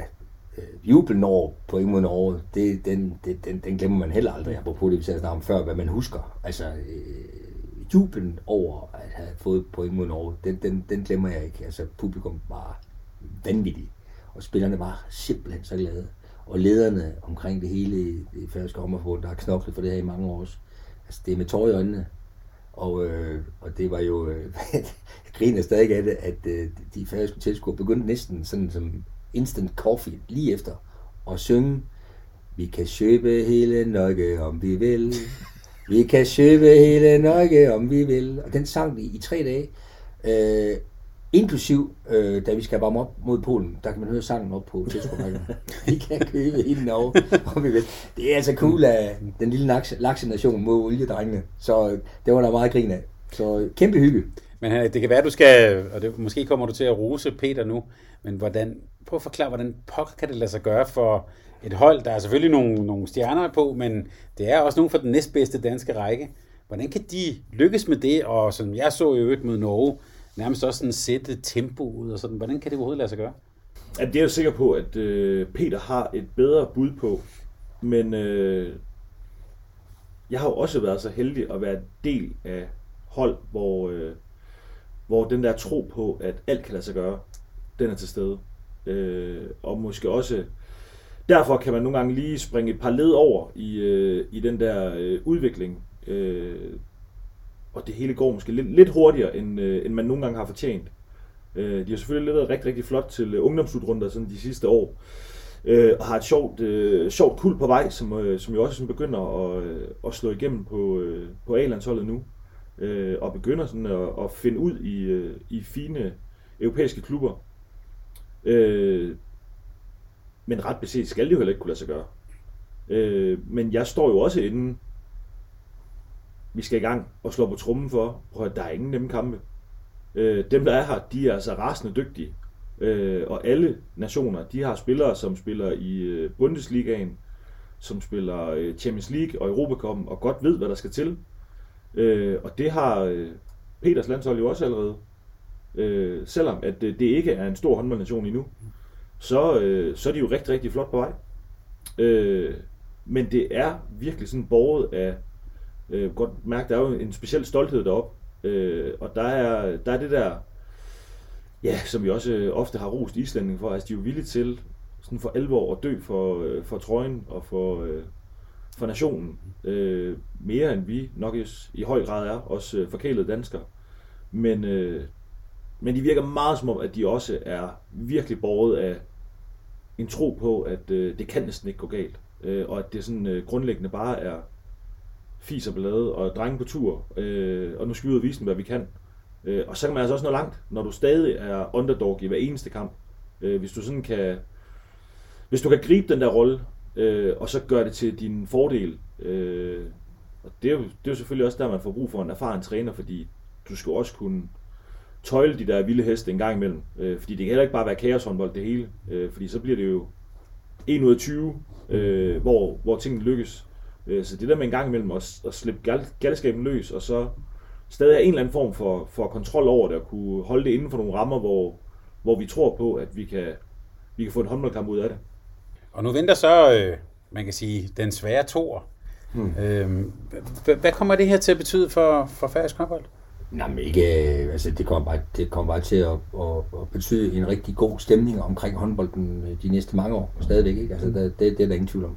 øh, jublen over på ingen mod Norge, det, den, det, den, den glemmer man heller aldrig, apropos det, vi sagde om før, hvad man husker. Altså, øh, jublen over at have fået point mod Norge, den, den, den glemmer jeg ikke. Altså publikum var vanvittigt, og spillerne var simpelthen så glade. Og lederne omkring det hele i det færøske håndboldforbund, der har knoklet for det her i mange år. Altså det er med tår i øjnene. Og, øh, og det var jo, øh, jeg griner stadig af det, at øh, de færøske tilskuere begyndte næsten sådan som instant coffee lige efter at synge, vi kan købe hele Norge, om vi vil. Vi kan købe hele Norge, om vi vil. Og den sang vi i tre dage. Øh, inklusiv, øh, da vi skal varme op mod Polen, der kan man høre sangen op på tilskuerrækken. vi kan købe hele Norge, om vi vil. Det er altså cool af den lille laksenation mod oliedrengene. Så øh, det var der meget grin af. Så øh, kæmpe hygge. Men øh, det kan være, du skal, og det, måske kommer du til at rose Peter nu, men hvordan, prøv at forklare, hvordan pokker kan det lade sig gøre for et hold, der er selvfølgelig nogle, nogle stjerner på, men det er også nogle fra den næstbedste danske række. Hvordan kan de lykkes med det, og som jeg så i øvrigt mod Norge, nærmest også sådan sætte tempo ud, og sådan, hvordan kan det overhovedet lade sig gøre? Ja, det er jeg sikker på, at øh, Peter har et bedre bud på, men øh, jeg har jo også været så heldig at være del af hold, hvor, øh, hvor den der tro på, at alt kan lade sig gøre, den er til stede. Øh, og måske også, derfor kan man nogle gange lige springe et par led over i, øh, i den der øh, udvikling. Øh, og det hele går måske lidt, lidt hurtigere, end, øh, end man nogle gange har fortjent. Øh, de har selvfølgelig levet rigtig, rigtig flot til øh, sådan de sidste år. Øh, og har et sjovt, øh, sjovt kul på vej, som, øh, som jo også sådan begynder at, øh, at slå igennem på, øh, på A-landsholdet nu. Øh, og begynder sådan at, at finde ud i, øh, i fine europæiske klubber. Øh, men ret beset skal det jo heller ikke kunne lade sig gøre. Øh, men jeg står jo også inden vi skal i gang og slå på trummen for, prøv at der er ingen nemme kampe. Øh, dem, der er her, de er altså rasende dygtige. Øh, og alle nationer, de har spillere, som spiller i øh, Bundesligaen, som spiller øh, Champions League og Europacupen, og godt ved, hvad der skal til. Øh, og det har øh, Peters landshold jo også allerede. Øh, selvom at det, det ikke er en stor håndboldnation endnu, så, øh, så er de jo rigtig, rigtig flot på vej. Øh, men det er virkelig sådan borget af, øh, godt mærke, der er jo en speciel stolthed deroppe. Øh, og der er, der er det der, ja, som vi også øh, ofte har rost islændinge for, altså de er jo villige til sådan for alvor at dø for, øh, for trøjen og for, øh, for nationen. Øh, mere end vi nok i, i høj grad er, også øh, forkælede danskere. Men, øh, men de virker meget som om, at de også er virkelig borget af en tro på, at øh, det kan næsten ikke gå galt. Øh, og at det sådan øh, grundlæggende bare er fis og ballade og drenge på tur. Øh, og nu skal vi ud og vise dem, hvad vi kan. Øh, og så kan man altså også nå langt, når du stadig er underdog i hver eneste kamp. Øh, hvis du sådan kan... Hvis du kan gribe den der rolle, øh, og så gøre det til din fordel. Øh, og det er, jo, det er jo selvfølgelig også der, man får brug for en erfaren træner, fordi du skal også kunne tøjle de der vilde heste en gang imellem. Øh, fordi det kan heller ikke bare være kaoshåndbold det hele, øh, fordi så bliver det jo 1 ud af 20, øh, hvor, hvor tingene lykkes. Øh, så det der med en gang imellem at, at slippe gal, galskaben løs, og så stadig have en eller anden form for, for kontrol over det, og kunne holde det inden for nogle rammer, hvor, hvor vi tror på, at vi kan, vi kan få en håndboldkamp ud af det. Og nu venter så, øh, man kan sige, den svære tor. Hmm. Øhm, hvad kommer det her til at betyde for, for færøsk håndbold? Nej, men ikke, øh, altså det kommer bare, det kommer bare til at, at, at betyde en rigtig god stemning omkring håndbolden øh, de næste mange år, stadigvæk, ikke? Altså det, det, det er der ingen tvivl om.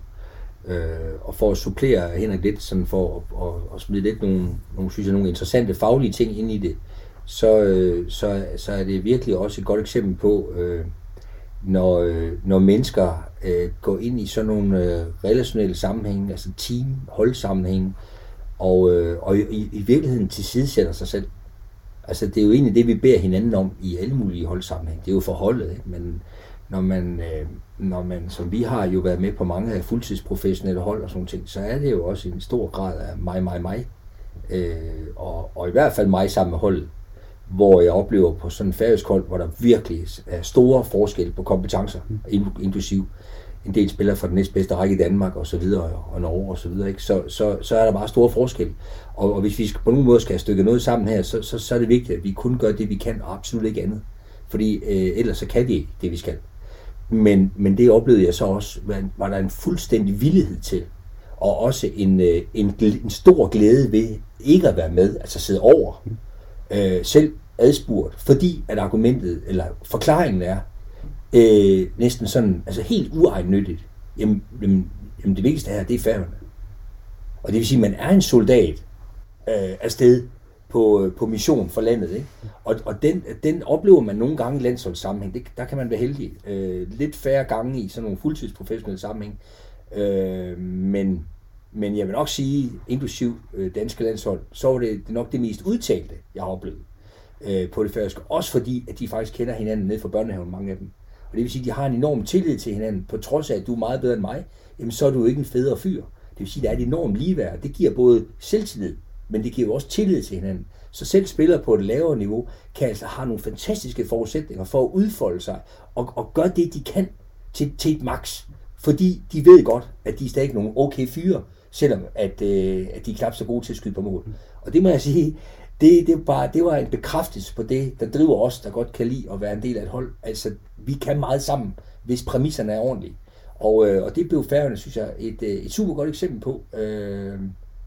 Øh, og for at supplere Henrik lidt, sådan for at, at, at smide lidt nogle, nogle, synes jeg, nogle interessante faglige ting ind i det, så, øh, så, så er det virkelig også et godt eksempel på, øh, når, øh, når mennesker øh, går ind i sådan nogle øh, relationelle sammenhænge, altså team, holdsammenhænge, og, øh, og i, i virkeligheden tilsidesætter sig selv. Altså det er jo egentlig det, vi beder hinanden om i alle mulige holdsammenhæng. Det er jo forholdet, ikke? men når man, øh, når man, som vi har jo været med på mange af fuldtidsprofessionelle hold og sådan ting, så er det jo også en stor grad af mig, mig, mig. Øh, og, og i hvert fald mig sammen med holdet, hvor jeg oplever på sådan en færøsk hold, hvor der virkelig er store forskelle på kompetencer, inklusiv en del spillere fra den næstbedste række i Danmark og så videre, og Norge og så videre, ikke? Så, så, så er der bare store forskel. Og, og hvis vi på nogen måde skal have stykket noget sammen her, så, så, så er det vigtigt, at vi kun gør det, vi kan, og absolut ikke andet. Fordi øh, ellers så kan vi ikke det, vi skal. Men, men det oplevede jeg så også, var der en fuldstændig villighed til, og også en, øh, en, en stor glæde ved ikke at være med, altså sidde over, øh, selv adspurgt, fordi at argumentet, eller forklaringen er, øh, næsten sådan, altså helt uegnyttigt, jamen, jamen, jamen det vigtigste her, det er færgerne. Og det vil sige, at man er en soldat øh, afsted på, øh, på mission for landet. Ikke? Og, og den, den oplever man nogle gange i landsholdssammenhæng. Det, der kan man være heldig. Øh, lidt færre gange i sådan nogle fuldtidsprofessionelle sammenhæng. Øh, men, men jeg vil nok sige, inklusiv øh, danske landshold, så var det nok det mest udtalte, jeg har oplevet øh, på det færøske. Også fordi, at de faktisk kender hinanden ned fra børnehaven, mange af dem. Og det vil sige, at de har en enorm tillid til hinanden, på trods af, at du er meget bedre end mig, jamen så er du ikke en federe fyr. Det vil sige, at der er et enormt ligeværd. Det giver både selvtillid, men det giver jo også tillid til hinanden. Så selv spillere på et lavere niveau kan altså have nogle fantastiske forudsætninger for at udfolde sig og, og gøre det, de kan til, til et max. Fordi de ved godt, at de er stadig nogle okay fyre, selvom at, øh, at de er knap så gode til at skyde på mål. Og det må jeg sige, det, det, var, det var en bekræftelse på det, der driver os, der godt kan lide at være en del af et hold. Altså, vi kan meget sammen, hvis præmisserne er ordentlige. Og, øh, og det blev færgerne, synes jeg, et, øh, et super godt eksempel på. Øh,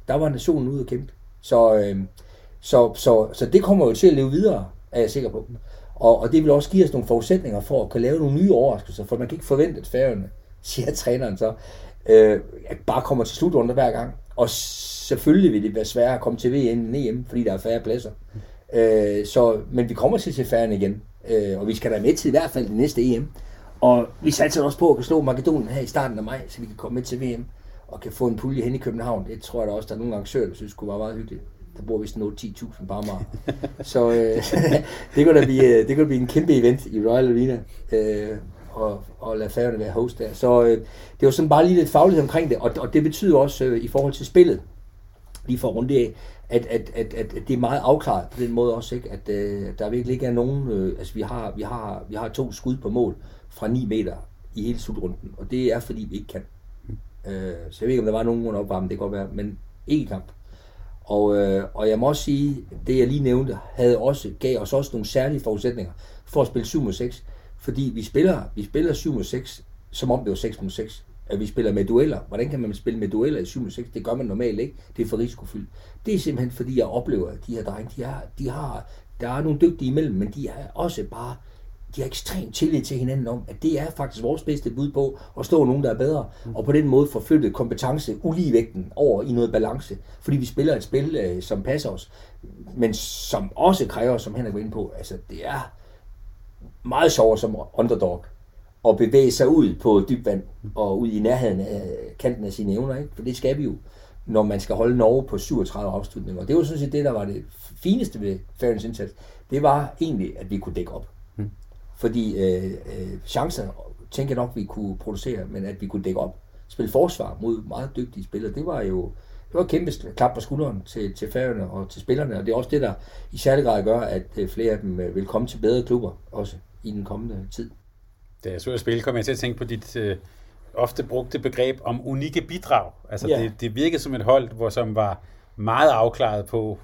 der var nationen ude at kæmpe. Så, øh, så, så, så det kommer jo til at leve videre, er jeg sikker på. Og, og det vil også give os nogle forudsætninger for at kunne lave nogle nye overraskelser, for man kan ikke forvente, at færgerne, siger træneren så, øh, bare kommer til slutrunde hver gang. Og selvfølgelig vil det være sværere at komme til VM end EM, fordi der er færre pladser. Øh, så, men vi kommer til til færre igen, øh, og vi skal da med til i hvert fald det næste EM. Og vi satser også på at kan slå Makedonien her i starten af maj, så vi kan komme med til VM og kan få en pulje hen i København. Det tror jeg da også, der er nogle arrangører, der synes kunne være meget hyggeligt. Der bor vist noget 10.000 bare meget. Så øh, det, kan da blive, øh, det kan da blive en kæmpe event i Royal Arena. Øh, og, og lade færgerne være host der. Så øh, det var sådan bare lige lidt fagligt omkring det, og, og det betyder også øh, i forhold til spillet, lige for rundt af, at, at, at, at, det er meget afklaret på den måde også, ikke? at øh, der virkelig ikke er nogen, øh, altså vi har, vi, har, vi har to skud på mål fra 9 meter i hele slutrunden, og det er fordi vi ikke kan. Øh, så jeg ved ikke, om der var nogen under opvarmning, det kan godt være, men ikke i kamp. Og, øh, og jeg må også sige, det jeg lige nævnte, havde også, gav os også nogle særlige forudsætninger for at spille 7 mod 6. Fordi vi spiller, vi spiller 7 mod 6, som om det var 6 mod 6. At vi spiller med dueller. Hvordan kan man spille med dueller i 7 mod 6? Det gør man normalt ikke. Det er for risikofyldt. Det er simpelthen fordi, jeg oplever, at de her drenge, de har, de har, der er nogle dygtige imellem, men de er også bare de har ekstremt tillid til hinanden om, at det er faktisk vores bedste bud på at stå nogen, der er bedre, og på den måde forflytte kompetence uligevægten over i noget balance. Fordi vi spiller et spil, øh, som passer os, men som også kræver, som Henrik var inde på, altså det er meget sjovere som underdog at bevæge sig ud på dyb vand og ud i nærheden af kanten af sine evner, ikke? for det skal vi jo, når man skal holde Norge på 37 afslutninger. Og det var sådan set det, der var det fineste ved Færøens indsats. Det var egentlig, at vi kunne dække op. Mm. Fordi øh, øh, chancer tænker jeg nok, vi kunne producere, men at vi kunne dække op. Spille forsvar mod meget dygtige spillere, det var jo det var et kæmpe klap på skulderen til, til færgerne og til spillerne, og det er også det, der i særlig grad gør, at øh, flere af dem øh, vil komme til bedre klubber også i den kommende tid. Da jeg så at spille, kom jeg til at tænke på dit øh, ofte brugte begreb om unikke bidrag. Altså ja. det, det virkede som et hold, hvor som var meget afklaret på,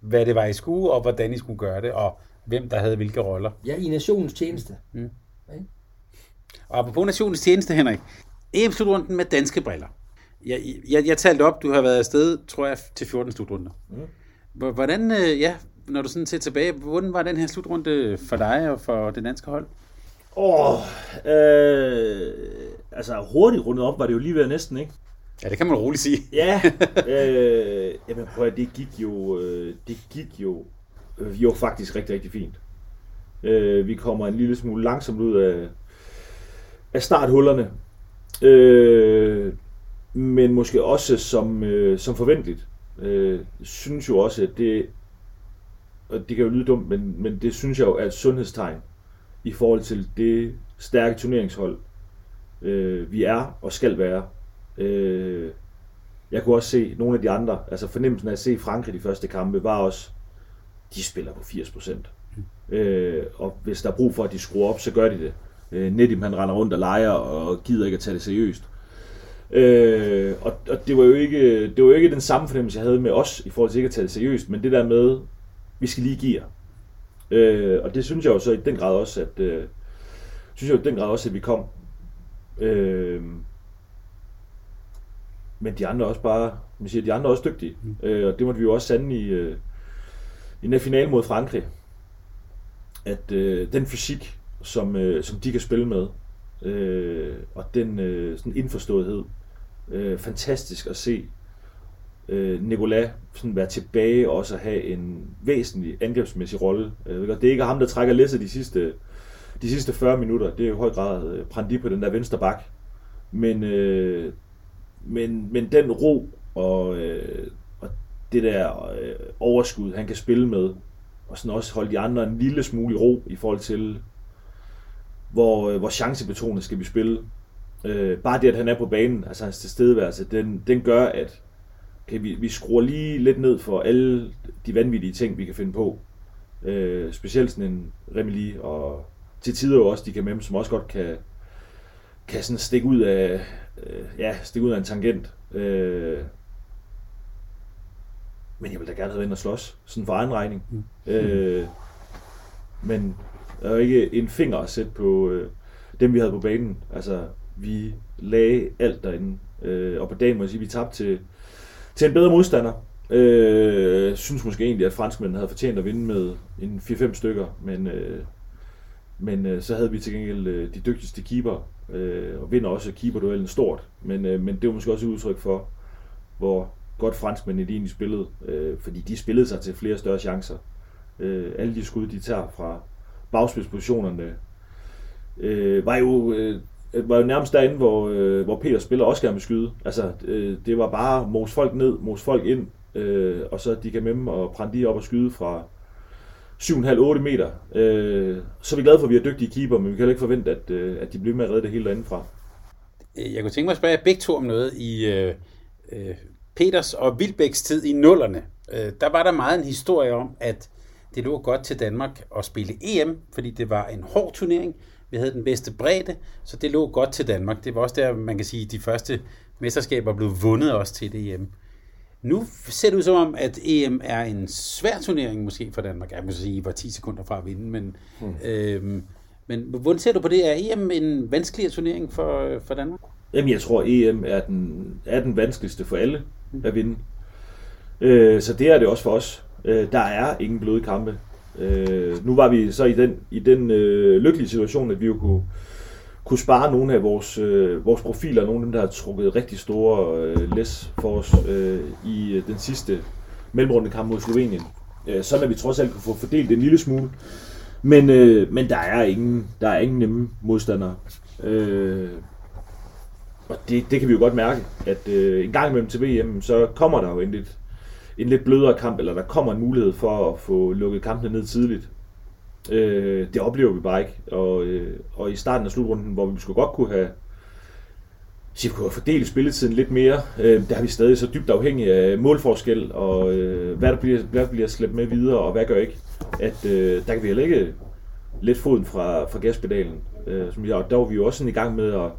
hvad det var, I skulle, og hvordan I skulle gøre det, og hvem der havde hvilke roller. Ja, i nationens tjeneste. Mm. Okay. Og apropos nationens tjeneste, Henrik. EM-slutrunden med danske briller. Jeg, jeg, jeg talte op, du har været afsted, tror jeg, til 14 slutrunder. Mm. Hvordan, øh, ja, når du sådan ser tilbage, hvordan var den her slutrunde for dig og for det danske hold? Åh, oh, øh, altså hurtigt rundet op var det jo lige ved næsten, ikke? Ja, det kan man roligt sige. ja, øh, jamen prøv at det gik jo, øh, det gik jo, øh, jo faktisk rigtig, rigtig fint. Øh, vi kommer en lille smule langsomt ud af, af starthullerne. Øh, men måske også som, øh, som forventeligt. Øh, synes jo også, at det, og det kan jo lyde dumt, men, men det synes jeg jo er et sundhedstegn i forhold til det stærke turneringshold, øh, vi er og skal være. Øh, jeg kunne også se nogle af de andre, altså fornemmelsen af at se Frankrig de første kampe, var også, de spiller på 80%. Mm. Øh, og hvis der er brug for, at de skruer op, så gør de det. Øh, Nedim han render rundt og leger og gider ikke at tage det seriøst. Øh, og, og det var jo ikke det var jo ikke den samme fornemmelse, jeg havde med os i forhold til ikke at tage det seriøst, men det der med, vi skal lige give øh, Og det synes jeg jo så i den grad også, at øh, synes jeg i den grad også, at vi kom. Øh, men de andre er også bare, man siger, de andre er også dygtige. Mm. Øh, og det måtte vi jo også sande i, øh, i den finale mod Frankrig. At øh, den fysik, som, øh, som de kan spille med, øh, og den øh, sådan indforståethed, øh, fantastisk at se øh, Nicolas sådan være tilbage og også at have en væsentlig angrebsmæssig rolle. Øh, det er ikke ham, der trækker læsset de sidste, de sidste 40 minutter. Det er i høj grad øh, Prandi på den der venstre bak. Men, øh, men, men den ro og, øh, og det der øh, overskud, han kan spille med, og sådan også holde de andre en lille smule i ro i forhold til, hvor, øh, hvor chancebetonet skal vi spille. Øh, bare det, at han er på banen, altså hans tilstedeværelse, den, den gør, at, okay, vi, vi skruer lige lidt ned for alle de vanvittige ting, vi kan finde på. Øh, specielt sådan en Remili, og til tider jo også de kan med, som også godt kan, kan sådan stikke ud af, øh, ja, stikke ud af en tangent. Øh, men jeg vil da gerne have været ind og slås, sådan for egen regning. Mm. Øh, men der er jo ikke en finger at sætte på øh, dem, vi havde på banen. Altså, vi lagde alt derinde. Øh, og på dagen må jeg sige, at vi tabte til, til en bedre modstander. Øh, synes måske egentlig, at franskmændene havde fortjent at vinde med en 4-5 stykker, men, øh, men øh, så havde vi til gengæld øh, de dygtigste keeper, øh, og vinder også keeperduellen stort. Men, øh, men det var måske også et udtryk for, hvor godt franskmændene egentlig spillede, øh, fordi de spillede sig til flere større chancer. Øh, alle de skud, de tager fra bagspidspositionerne, øh, var jo øh, Øh, var jo nærmest derinde, hvor, øh, hvor Peter spiller også gerne med skyde. Altså, øh, det var bare mos folk ned, mos folk ind, øh, og så de kan med dem og brænde lige op og skyde fra 7,5-8 meter. Øh, så er vi glade for, at vi har dygtige keeper, men vi kan heller ikke forvente, at, øh, at de bliver med at redde det hele derinde fra. Jeg kunne tænke mig at spørge jer begge to om noget i øh, øh, Peters og Vilbæks tid i nullerne. Øh, der var der meget en historie om, at det lå godt til Danmark at spille EM, fordi det var en hård turnering. Vi havde den bedste bredde, så det lå godt til Danmark. Det var også der, man kan sige, de første mesterskaber blev vundet også til det EM. Nu ser det ud som om, at EM er en svær turnering måske for Danmark. Jeg må sige, I var 10 sekunder fra at vinde, men, mm. øhm, men hvordan ser du på det? Er EM en vanskeligere turnering for, for Danmark? Jamen, jeg tror, EM er den, er den vanskeligste for alle at vinde. Øh, så det er det også for os. Øh, der er ingen bløde kampe. Øh, nu var vi så i den, i den øh, lykkelige situation, at vi jo kunne, kunne spare nogle af vores, øh, vores profiler, nogle af dem, der har trukket rigtig store øh, læs for os øh, i øh, den sidste mellemrunde kamp mod Slovenien. Øh, sådan at vi trods alt kunne få fordelt en lille smule. Men, øh, men der er ingen, der er ingen nemme modstandere. Øh, og det, det kan vi jo godt mærke, at øh, en gang imellem til VM, så kommer der jo endelig en lidt blødere kamp, eller der kommer en mulighed for at få lukket kampene ned tidligt. Øh, det oplever vi bare ikke. Og, øh, og i starten af slutrunden, hvor vi skulle godt kunne have så kunne have fordelt spilletiden lidt mere. Øh, der er vi stadig så dybt afhængige af målforskel, og øh, hvad, der bliver, hvad der bliver slæbt med videre, og hvad gør ikke. At øh, der kan vi heller ikke let foden fra, fra gaspedalen. Øh, som jeg, og der var vi jo også sådan i gang med at,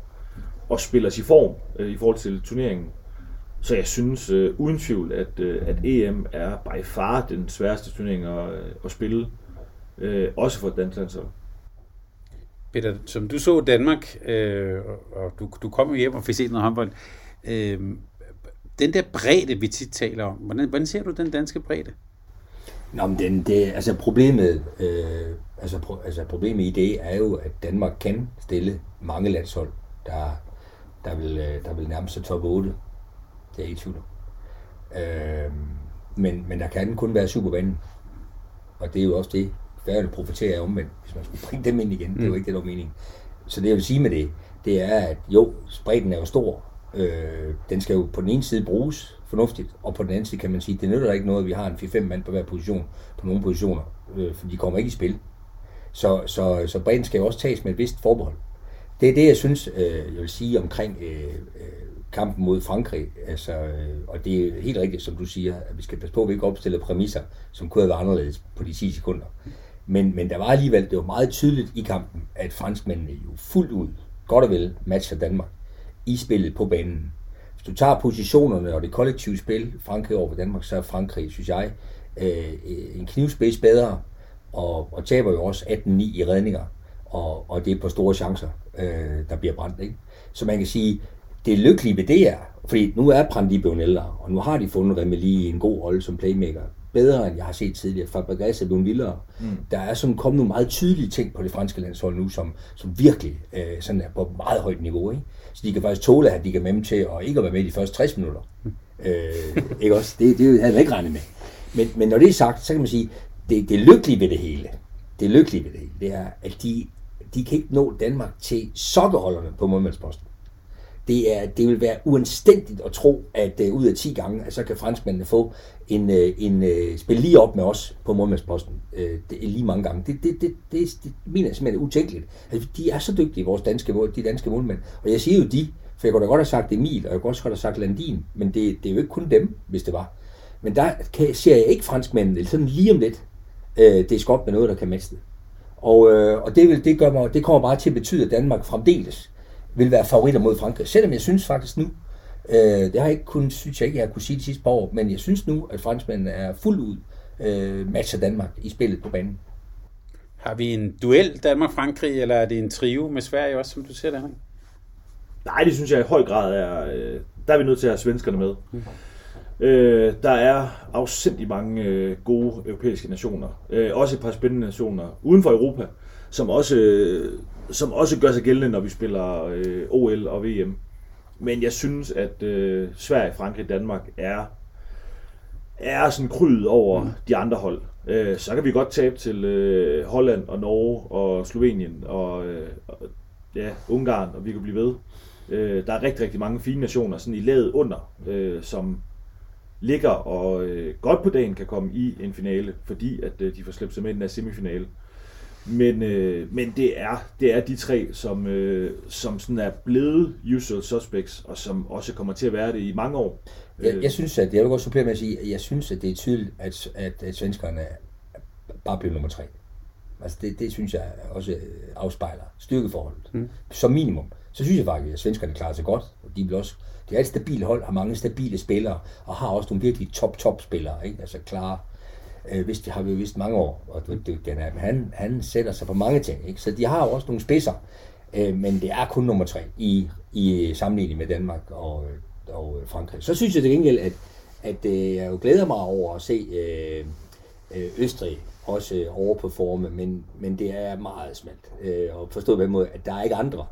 at spille os i form øh, i forhold til turneringen. Så jeg synes øh, uden tvivl, at, øh, at EM er by far den sværeste turnering at, at spille. Øh, også for et dansk landshold. Peter, som du så Danmark, øh, og du, du kom jo hjem og fik set noget håndbold. Øh, den der bredde, vi tit taler om, hvordan, hvordan ser du den danske bredde? Nå, men den, det, altså problemet, øh, altså, pro, altså problemet i det er jo, at Danmark kan stille mange landshold, der, der, vil, øh, der vil nærme sig top 8. Det er i tvivl øh, men, men der kan kun være supervanden. Og det er jo også det, færre profiterer omvendt, hvis man skulle bringe dem ind igen. Mm. Det er jo ikke det, der er meningen. Så det jeg vil sige med det, det er, at jo, spredden er jo stor. Øh, den skal jo på den ene side bruges fornuftigt, og på den anden side kan man sige, det nytter ikke noget, at vi har en 4-5 mand på hver position, på nogle positioner, øh, for de kommer ikke i spil. Så, så, så bredden skal jo også tages med et vist forbehold. Det er det, jeg synes, øh, jeg vil sige omkring øh, øh, kampen mod Frankrig. Altså, øh, og det er helt rigtigt, som du siger, at vi skal passe på, at vi ikke opstiller præmisser, som kunne have været anderledes på de 10 sekunder. Men, men der var alligevel, det var meget tydeligt i kampen, at franskmændene jo fuldt ud, godt og vel, matcher Danmark i spillet på banen. Hvis du tager positionerne og det kollektive spil, Frankrig over for Danmark, så er Frankrig, synes jeg, øh, en knivspids bedre, og, og taber jo også 18-9 i redninger, og, og det er på store chancer, øh, der bliver brændt. Ikke? Så man kan sige, det lykkelige ved det er, fordi nu er Brandi blevet ældre, og nu har de fundet Remeli i en god rolle som playmaker bedre, end jeg har set tidligere. Fabregas er blevet vildere. Mm. Der er sådan kommet nogle meget tydelige ting på det franske landshold nu, som, som virkelig øh, sådan er på meget højt niveau. Ikke? Så de kan faktisk tåle, at de kan med dem til at ikke at være med i de første 60 minutter. Mm. Øh, ikke også? Det, det havde jeg ikke regnet med. Men, men når det er sagt, så kan man sige, det, det lykkelige ved det hele, det lykkelige ved det hele, det er, at de, de kan ikke nå Danmark til sokkeholderne på målmandsposten det, er, det vil være uanstændigt at tro, at uh, ud af 10 gange, at så kan franskmændene få en, uh, en uh, spil lige op med os på målmandsposten. Uh, det er lige mange gange. Det, det, det, det, det mener jeg simpelthen er utænkeligt. Altså, de er så dygtige, vores danske, de danske målmænd. Og jeg siger jo de, for jeg kunne da godt have sagt Emil, og jeg kunne også godt have sagt Landin, men det, det er jo ikke kun dem, hvis det var. Men der kan, ser jeg ikke franskmændene, sådan lige om lidt, uh, det er skot med noget, der kan matche det. Og, øh, og det, vil, det, gør mig, det kommer bare til at betyde, at Danmark fremdeles vil være favoritter mod Frankrig. Selvom jeg synes faktisk nu, øh, det har jeg ikke kun, synes jeg ikke, jeg har kunne sige de sidste par år, men jeg synes nu, at franskmændene er fuldt ud øh, matcher Danmark i spillet på banen. Har vi en duel Danmark-Frankrig, eller er det en trio med Sverige også, som du ser det, Nej, det synes jeg i høj grad er... Øh, der er vi nødt til at have svenskerne med. Mm. Øh, der er afsindig mange øh, gode europæiske nationer. Øh, også et par spændende nationer uden for Europa, som også, øh, som også gør sig gældende, når vi spiller øh, OL og VM. Men jeg synes, at øh, Sverige, Frankrig, Danmark er, er sådan krydet over mm. de andre hold. Øh, så kan vi godt tabe til øh, Holland og Norge og Slovenien og, øh, og ja, Ungarn, og vi kan blive ved. Øh, der er rigtig, rigtig mange fine nationer sådan i laget under, øh, som ligger og øh, godt på dagen kan komme i en finale, fordi at øh, de får slæbt sig med i den her semifinale. Men, øh, men det, er, det er de tre, som, øh, som sådan er blevet usual suspects, og som også kommer til at være det i mange år. Jeg, jeg synes, at jeg vil godt supplere med at sige, at jeg synes, at det er tydeligt, at, at, at svenskerne bare bliver nummer tre. Altså det, det synes jeg også afspejler styrkeforholdet. Mm. Som minimum. Så synes jeg faktisk, at svenskerne klarer sig godt, og de vil også det er et stabilt hold, har mange stabile spillere, og har også nogle virkelig top-top-spillere. Ikke? Altså klare, øh, hvis de har vi jo vist mange år, og det, det, den er, men han, han sætter sig på mange ting. Ikke? Så de har også nogle spidser, øh, men det er kun nummer tre i, i sammenligning med Danmark og, og øh, Frankrig. Så synes jeg til gengæld, at, at øh, jeg jo glæder mig over at se øh, øh Østrig også øh, overperforme, men, men det er meget smalt. Øh, og forstået på den måde, at der er ikke andre.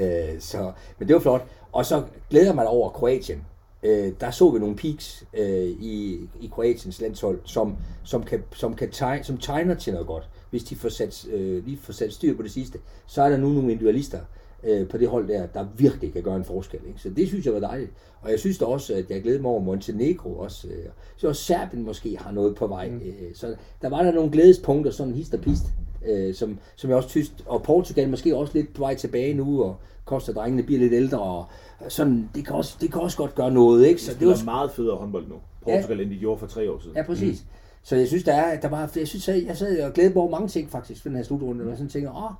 Øh, så, men det var flot. Og så glæder man over Kroatien. Øh, der så vi nogle peaks øh, i, i Kroatiens landshold, som, som, kan, som, kan tegne, som tegner til noget godt. Hvis de får sat, øh, lige får sat styr på det sidste, så er der nu nogle individualister øh, på det hold der, der virkelig kan gøre en forskel. Ikke? Så det synes jeg var dejligt. Og jeg synes da også, at jeg glæder mig over Montenegro også. Øh, så også Serbien måske har noget på vej. Mm. Øh, så der var der nogle glædespunkter, sådan hist og pist, øh, som, som jeg også synes, og Portugal måske også lidt på vej tilbage nu, og koster drengene bliver lidt ældre, og sådan, det kan også, det kan også godt gøre noget, ikke? Så det, det var meget federe håndbold nu, Portugal, ja, end de gjorde for tre år siden. Ja, præcis. Mm. Så jeg synes, der, er, der var, jeg synes, jeg, jeg sad og glædede mig over mange ting faktisk, for den her slutrunde, og jeg sådan tænker, åh,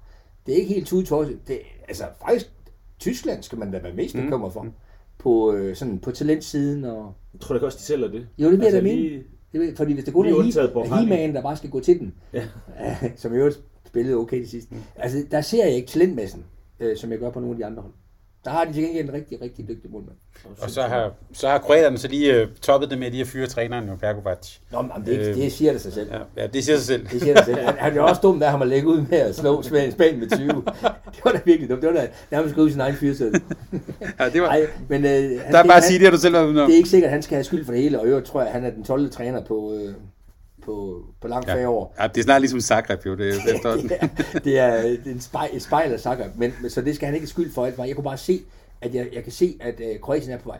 det er ikke helt tudetosset. Det, altså, faktisk, Tyskland skal man da være mest mm. bekymret for. Mm. På, øh, sådan, på talentsiden. Og... Jeg tror da også, de sælger det. Jo, det bliver altså, da lige... Det, fordi hvis det kun er He-Man, der bare skal gå til den, ja. som jo spillede okay det sidste. Mm. Altså, der ser jeg ikke talentmassen, øh, som jeg gør på nogle af de andre hold. Der har de til gengæld en rigtig, rigtig dygtig målmand. Og så har, så har kroaterne så lige uh, toppet det med de at fyre træneren, jo, Perkovac. Nå, men det, øh, det siger det sig selv. Ja, ja, det siger sig selv. Det siger sig selv. Han, han er også dum, der har man lægge ud med at slå Spanien med 20. det var da virkelig dumt. Det var da nærmest ud sin egen fyrsæde. ja, det var... Ej, men, øh, han, der er bare at sige det, du selv har Det er ikke sikkert, at han skal have skyld for det hele, og jeg tror jeg, at han er den 12. træner på, øh, på, på langt ja. år. Ja, det er snart ligesom Zagreb jo, det, er ja, det er en spejl, et spejl af Zagreb, men, så det skal han ikke skyld for alt. Jeg kunne bare se, at jeg, jeg kan se, at uh, Kroatien er på vej.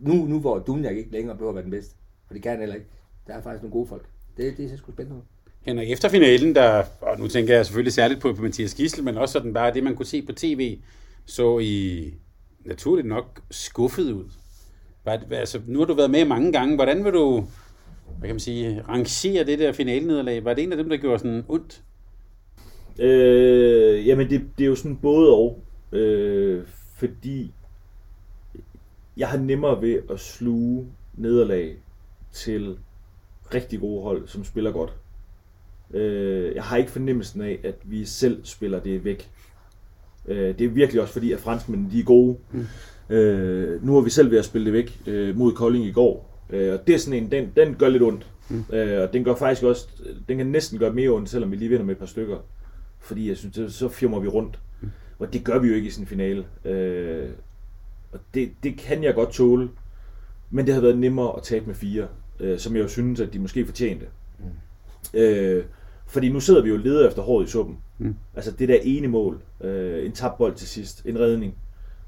Nu, nu hvor Dunjak ikke længere behøver at være den bedste, for det kan han heller ikke. Der er faktisk nogle gode folk. Det, det er sgu spændende. Henrik, efter finalen, der, og nu tænker jeg selvfølgelig særligt på, på Mathias Gissel, men også sådan bare det, man kunne se på tv, så I naturligt nok skuffet ud. Altså, nu har du været med mange gange. Hvordan vil du hvad kan man sige, rangere det der finalenederlag? Var det en af dem, der gjorde sådan ondt? Øh, jamen, det, det er jo sådan både og. Øh, fordi jeg har nemmere ved at sluge nederlag til rigtig gode hold, som spiller godt. Øh, jeg har ikke fornemmelsen af, at vi selv spiller det væk. Øh, det er virkelig også fordi, at franskmændene de er gode. Mm. Øh, nu er vi selv ved at spille det væk øh, mod Kolding i går. Øh, og det er sådan en, den, den gør lidt ondt. Mm. Øh, og den gør faktisk også, den kan næsten gøre mere ondt, selvom vi lige vinder med et par stykker. Fordi jeg synes, så firmer vi rundt. Mm. Og det gør vi jo ikke i sin finale. Øh, og det, det kan jeg godt tåle. Men det havde været nemmere at tabe med fire, øh, som jeg jo synes, at de måske fortjente. Mm. Øh, fordi nu sidder vi jo leder efter håret i suppen. Mm. Altså det der ene mål, øh, en tabbold til sidst, en redning.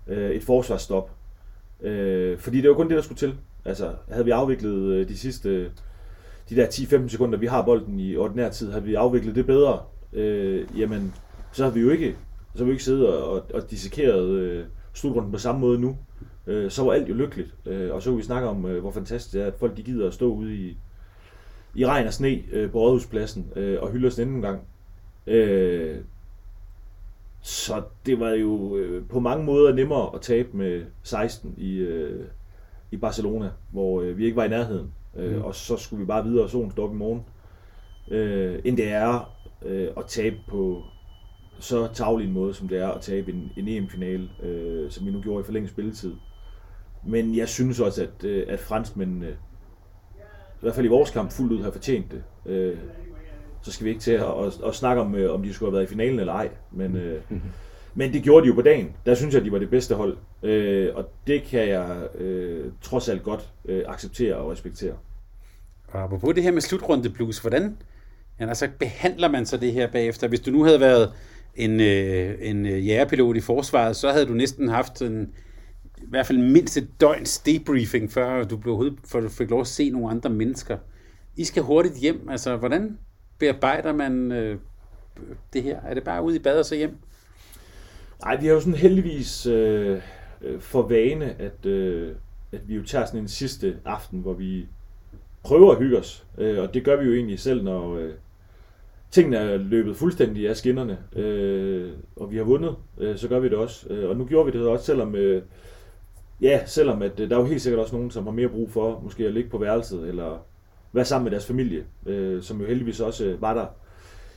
øh, et forsvarsstop. Øh, fordi det var kun det, der skulle til. Altså, havde vi afviklet øh, de sidste, de der 10-15 sekunder, vi har bolden i ordinær tid, havde vi afviklet det bedre, øh, jamen, så har vi jo ikke, så har vi ikke siddet og, og, og dissekeret øh, slutrunden på samme måde nu. Øh, så var alt jo lykkeligt. Øh, og så kunne vi snakke om, øh, hvor fantastisk det er, at folk de gider at stå ude i, i regn og sne øh, på Rådhuspladsen øh, og hylde os en gang. Øh, så det var jo øh, på mange måder nemmere at tabe med 16 i, øh, i Barcelona, hvor øh, vi ikke var i nærheden. Øh, mm. Og så skulle vi bare videre og solen stå op i morgen. Øh, end det er øh, at tabe på så tavlig en måde, som det er at tabe en, en EM-finale, øh, som vi nu gjorde i forlænget spilletid. Men jeg synes også, at, øh, at franskmændene, i hvert fald i vores kamp, fuldt ud har fortjent det. Øh, så skal vi ikke til at, at, at snakke om, øh, om de skulle have været i finalen eller ej. Men, øh, men det gjorde de jo på dagen. Der synes jeg, de var det bedste hold. Øh, og det kan jeg øh, trods alt godt øh, acceptere og respektere. Og apropos det her med slutrunde blues, hvordan ja, altså, behandler man så det her bagefter? Hvis du nu havde været en, øh, en øh, jægerpilot i forsvaret, så havde du næsten haft en, i hvert fald mindst et døgns debriefing, før du, blev, før du fik lov at se nogle andre mennesker. I skal hurtigt hjem. Altså, hvordan bearbejder man øh, det her? Er det bare ud i bad og så hjem? Nej, vi har jo sådan heldigvis øh, øh, for vane, at, øh, at vi jo tager sådan en sidste aften, hvor vi prøver at hygge os. Øh, og det gør vi jo egentlig selv, når øh, tingene er løbet fuldstændig af skinnerne, øh, og vi har vundet, øh, så gør vi det også. Øh, og nu gjorde vi det også, selvom... Øh, Ja, selvom at, øh, der er jo helt sikkert også nogen, som har mere brug for måske at ligge på værelset, eller være sammen med deres familie, øh, som jo heldigvis også øh, var der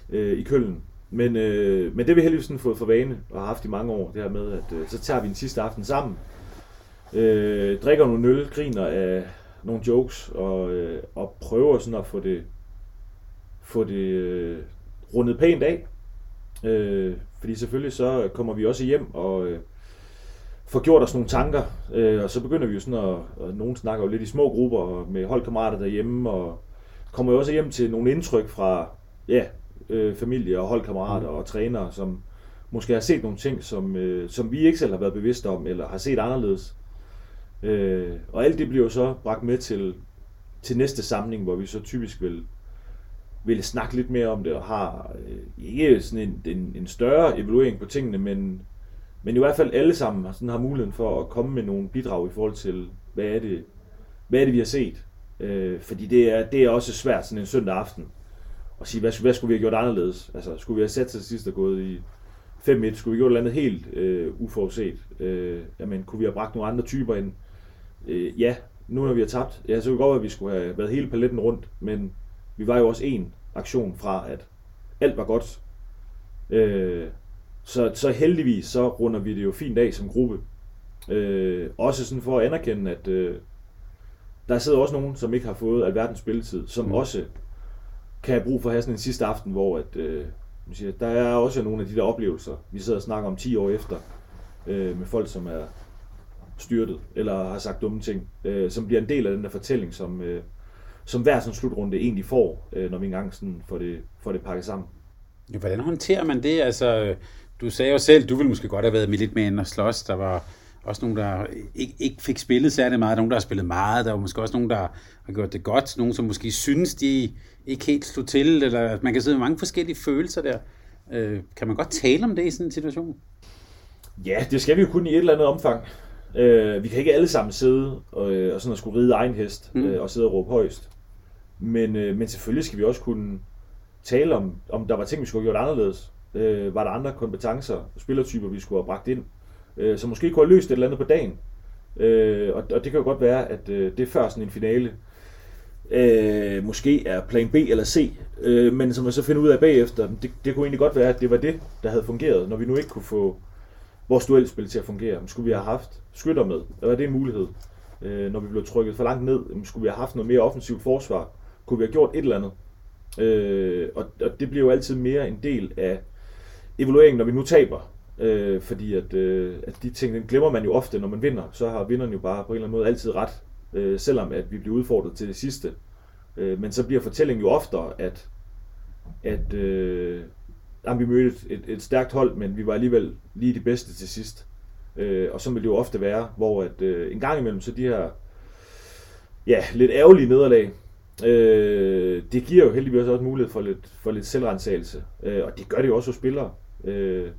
øh, i Køln. Men, øh, men det har vi heldigvis sådan fået for vane og har haft i mange år, det her med, at øh, så tager vi en sidste aften sammen, øh, drikker nogle øl, griner af nogle jokes, og, øh, og prøver sådan at få det, få det øh, rundet pænt af. Øh, fordi selvfølgelig så kommer vi også hjem og øh, får gjort os nogle tanker, øh, og så begynder vi jo sådan at, og nogen snakker jo lidt i små grupper med holdkammerater derhjemme, og kommer jo også hjem til nogle indtryk fra ja, øh, familie og holdkammerater og trænere, som måske har set nogle ting, som, øh, som vi ikke selv har været bevidste om, eller har set anderledes. Øh, og alt det bliver jo så bragt med til, til næste samling, hvor vi så typisk vil, vil snakke lidt mere om det, og har øh, ikke sådan en, en, en større evaluering på tingene, men, men i hvert fald alle sammen sådan har muligheden for at komme med nogle bidrag i forhold til, hvad er det, hvad er det vi har set. Øh, fordi det er, det er også svært sådan en søndag aften at sige, hvad, hvad skulle vi have gjort anderledes? Altså, skulle vi have sat sig sidst og gået i 5-1? Skulle vi have gjort noget andet helt øh, uforudset? Øh, jamen, kunne vi have bragt nogle andre typer ind? Øh, ja, nu når vi har tabt, ja, så kunne det godt være, at vi skulle have været hele paletten rundt, men vi var jo også en aktion fra, at alt var godt. Øh, så, så heldigvis, så runder vi det jo fint af som gruppe. Øh, også sådan for at anerkende, at øh, der sidder også nogen, som ikke har fået alverdens spilletid, som mm. også kan have brug for at have sådan en sidste aften, hvor at, øh, siger, der er også nogle af de der oplevelser, vi sidder og snakker om 10 år efter, øh, med folk, som er styrtet, eller har sagt dumme ting, øh, som bliver en del af den der fortælling, som, øh, som hver sådan slutrunde egentlig får, øh, når vi engang sådan får, det, får det pakket sammen. Ja, hvordan håndterer man det? Altså, du sagde jo selv, du ville måske godt have været med lidt med end at slås. Der var også nogen, der ikke, ikke fik spillet særlig meget. Nogen, der har spillet meget. Der var måske også nogen, der har gjort det godt. Nogen, som måske synes, de ikke helt slog til. Eller man kan sidde med mange forskellige følelser der. Øh, kan man godt tale om det i sådan en situation? Ja, det skal vi jo kun i et eller andet omfang. Øh, vi kan ikke alle sammen sidde og, øh, og sådan at skulle ride egen hest mm. øh, og sidde og råbe højst. Men, øh, men selvfølgelig skal vi også kunne tale om, om der var ting, vi skulle have gjort anderledes. Øh, var der andre kompetencer, spillertyper, vi skulle have bragt ind, øh, så måske kunne have løst et eller andet på dagen. Øh, og, og det kan jo godt være, at øh, det er før sådan en finale. Øh, måske er plan B eller C, øh, men som man så finder ud af bagefter, det, det kunne egentlig godt være, at det var det, der havde fungeret, når vi nu ikke kunne få vores duelspil til at fungere. Skulle vi have haft skytter med? Var det en mulighed? Øh, når vi blev trykket for langt ned, skulle vi have haft noget mere offensivt forsvar? Kunne vi have gjort et eller andet? Øh, og, og det bliver jo altid mere en del af evalueringen, når vi nu taber. Øh, fordi at, øh, at de ting, den glemmer man jo ofte, når man vinder. Så har vinderen jo bare på en eller anden måde altid ret, øh, selvom at vi bliver udfordret til det sidste. Øh, men så bliver fortællingen jo oftere, at, at øh, jamen, vi mødte et, et, et stærkt hold, men vi var alligevel lige de bedste til sidst. Øh, og så vil det jo ofte være, hvor at, øh, en gang imellem, så de her ja, lidt ærgerlige nederlag, øh, det giver jo heldigvis også mulighed for lidt, for lidt selvrensagelse. Øh, og det gør det jo også hos spillere. Øh,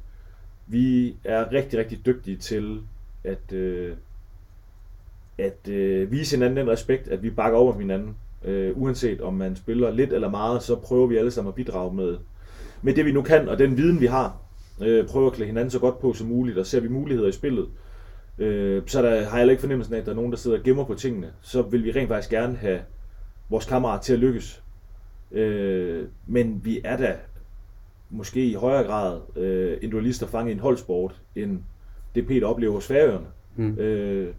vi er rigtig, rigtig dygtige til at, øh, at øh, vise hinanden den respekt, at vi bakker over hinanden. Øh, uanset om man spiller lidt eller meget, så prøver vi alle sammen at bidrage med, med det vi nu kan, og den viden vi har. Øh, prøver at klæde hinanden så godt på som muligt, og ser vi muligheder i spillet. Øh, så der har jeg ikke fornemmelsen af, at der er nogen, der sidder og gemmer på tingene. Så vil vi rent faktisk gerne have vores kammerat til at lykkes. Øh, men vi er da måske i højere grad øh, individualister fanget i en holdsport, end det Peter oplever hos Færøerne. Mm. Øh,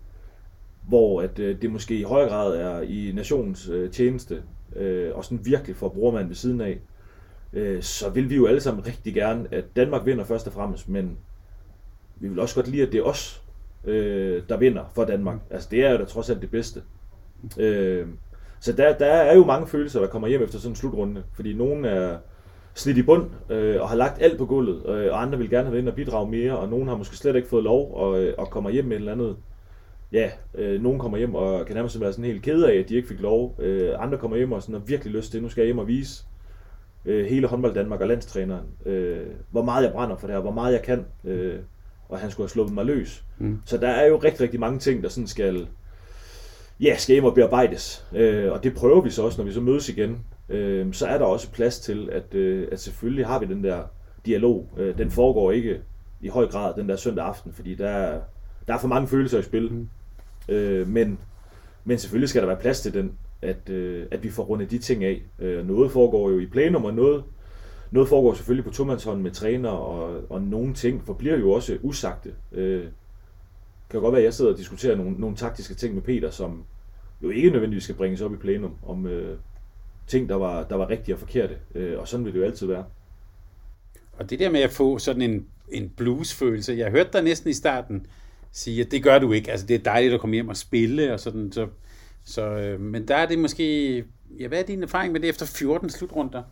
hvor at øh, det måske i højere grad er i nationens øh, tjeneste, øh, og sådan virkelig for brormand ved siden af, øh, så vil vi jo alle sammen rigtig gerne, at Danmark vinder først og fremmest, men vi vil også godt lide, at det er os, øh, der vinder for Danmark. Altså det er jo da trods alt det bedste. Øh, så der, der er jo mange følelser, der kommer hjem efter sådan en slutrunde, fordi nogen er slidt i bund øh, og har lagt alt på gulvet, øh, og andre vil gerne have ind og bidrage mere, og nogen har måske slet ikke fået lov og, øh, og kommer hjem med et eller andet ja, øh, nogen kommer hjem og kan nærmest være sådan helt ked af, at de ikke fik lov. Øh, andre kommer hjem og sådan har virkelig lyst til, nu skal jeg hjem og vise øh, hele håndbold Danmark og landstræneren, øh, hvor meget jeg brænder for det her, hvor meget jeg kan, øh, og han skulle have sluppet mig løs. Mm. Så der er jo rigtig, rigtig mange ting, der sådan skal, ja, skal hjem og bearbejdes. Øh, og det prøver vi så også, når vi så mødes igen. Øh, så er der også plads til, at, øh, at selvfølgelig har vi den der dialog. Øh, den foregår ikke i høj grad den der søndag aften, fordi der er, der er for mange følelser i spil. Mm. Øh, men, men selvfølgelig skal der være plads til den, at, øh, at vi får rundet de ting af. Øh, noget foregår jo i plenum, og noget, noget foregår selvfølgelig på tomandshånd med træner, og, og nogle ting forbliver jo også usagte. Øh, kan godt være, at jeg sidder og diskuterer nogle, nogle taktiske ting med Peter, som jo ikke nødvendigvis skal bringes op i plenum, om øh, ting, der var, der var rigtige og forkerte. Øh, og sådan vil det jo altid være. Og det der med at få sådan en, en blues-følelse, jeg hørte dig næsten i starten, sige, at det gør du ikke. Altså, det er dejligt at komme hjem og spille, og sådan, så, så, øh, men der er det måske, ja, hvad er din erfaring med det efter 14 slutrunder?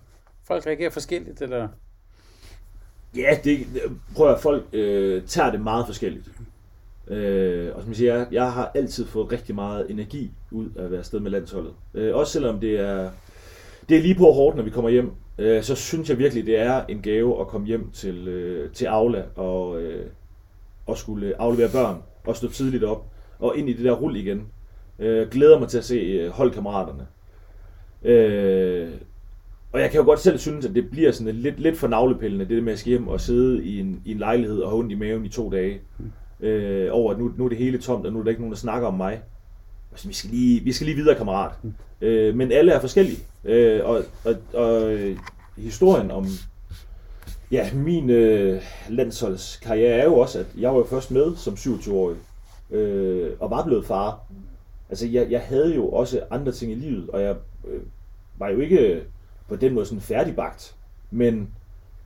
Folk reagerer forskelligt, eller? Ja, det, prøv at folk øh, tager det meget forskelligt. Øh, og som jeg siger, jeg, har altid fået rigtig meget energi ud af at være afsted med landsholdet. Øh, også selvom det er, det er lige på hårdt, når vi kommer hjem, øh, så synes jeg virkelig, det er en gave at komme hjem til, øh, til Aula og, øh, at skulle aflevere børn og stå tidligt op og ind i det der rul igen. Øh, glæder mig til at se øh, holdkammeraterne. Øh, og jeg kan jo godt selv synes, at det bliver sådan lidt, lidt for navlepillende, det der med at skal hjem og sidde i en, i en lejlighed og have ondt i maven i to dage. Øh, over at nu, nu er det hele tomt, og nu er der ikke nogen, der snakker om mig. Altså, vi, skal lige, vi skal lige videre, kammerat. Øh, men alle er forskellige. Øh, og, og, og øh, historien om, Ja, min øh, landsholdskarriere er jo også, at jeg var jo først med som 27-årig, øh, og var blevet far. Altså, jeg, jeg havde jo også andre ting i livet, og jeg øh, var jo ikke øh, på den måde sådan færdigbagt. Men,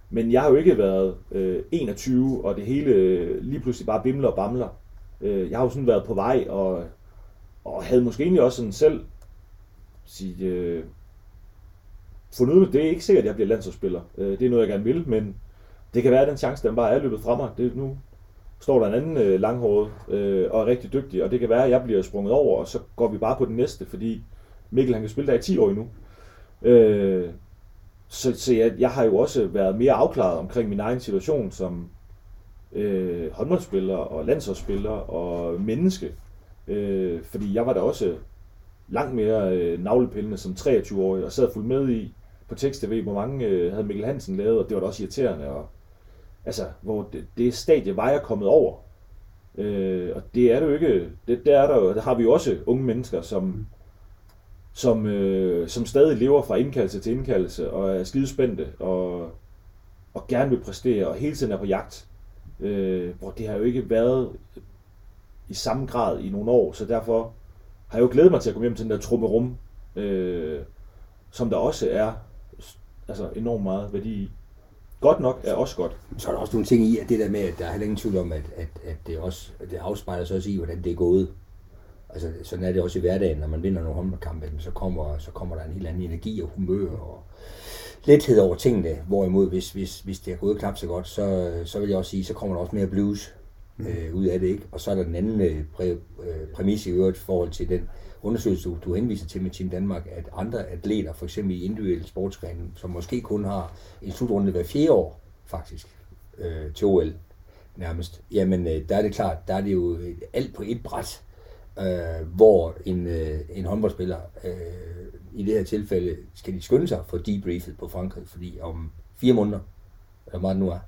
men jeg har jo ikke været øh, 21, og det hele øh, lige pludselig bare bimler og bamler. Øh, jeg har jo sådan været på vej, og, og havde måske egentlig også sådan selv sige, øh, fundet ud af, det er ikke sikkert, at jeg bliver landsholdsspiller. Øh, det er noget, jeg gerne vil, men det kan være, at den chance, den bare er løbet fra mig. Det, nu står der en anden øh, langhåret øh, og er rigtig dygtig, og det kan være, at jeg bliver sprunget over, og så går vi bare på den næste, fordi Mikkel han kan spille der i 10 år endnu. Øh, så så jeg, jeg har jo også været mere afklaret omkring min egen situation som øh, håndboldspiller og landsholdsspiller og menneske. Øh, fordi jeg var da også langt mere øh, navlepillende som 23-årig og sad fuldt med i, på tekst-tv, hvor mange øh, havde Mikkel Hansen lavet, og det var da også irriterende. Og, altså, hvor det, det stadie var jeg kommet over. Øh, og det er det jo ikke. Det, der, er der, jo, der har vi jo også unge mennesker, som, som, øh, som stadig lever fra indkaldelse til indkaldelse, og er skidespændte, og, og gerne vil præstere, og hele tiden er på jagt. Øh, hvor det har jo ikke været i samme grad i nogle år, så derfor har jeg jo glædet mig til at komme hjem til den der trummerum, øh, som der også er altså enormt meget værdi i. Godt nok er også godt. Så er der også nogle ting i, at det der med, at der er heller ingen tvivl om, at, at, at det, også, at det afspejler sig også i, hvordan det er gået. Altså, sådan er det også i hverdagen, når man vinder nogle håndboldkampe, så kommer, så kommer der en helt anden energi og humør og lethed over tingene. Hvorimod, hvis, hvis, hvis det er gået knap så godt, så, så vil jeg også sige, så kommer der også mere blues. øh, ud af det, ikke? Og så er der den anden øh, præ, øh, præmis i øvrigt i forhold til den undersøgelse, du, du henviser til med Team Danmark, at andre atleter, for eksempel i individuelle sportsgrene, som måske kun har en slutrunde hver fjerde år, faktisk, øh, til OL nærmest, jamen øh, der er det klart, der er det jo alt på et bræt, øh, hvor en, øh, en håndboldspiller, øh, i det her tilfælde, skal de skynde sig for debriefet på Frankrig, fordi om fire måneder, eller meget nu er,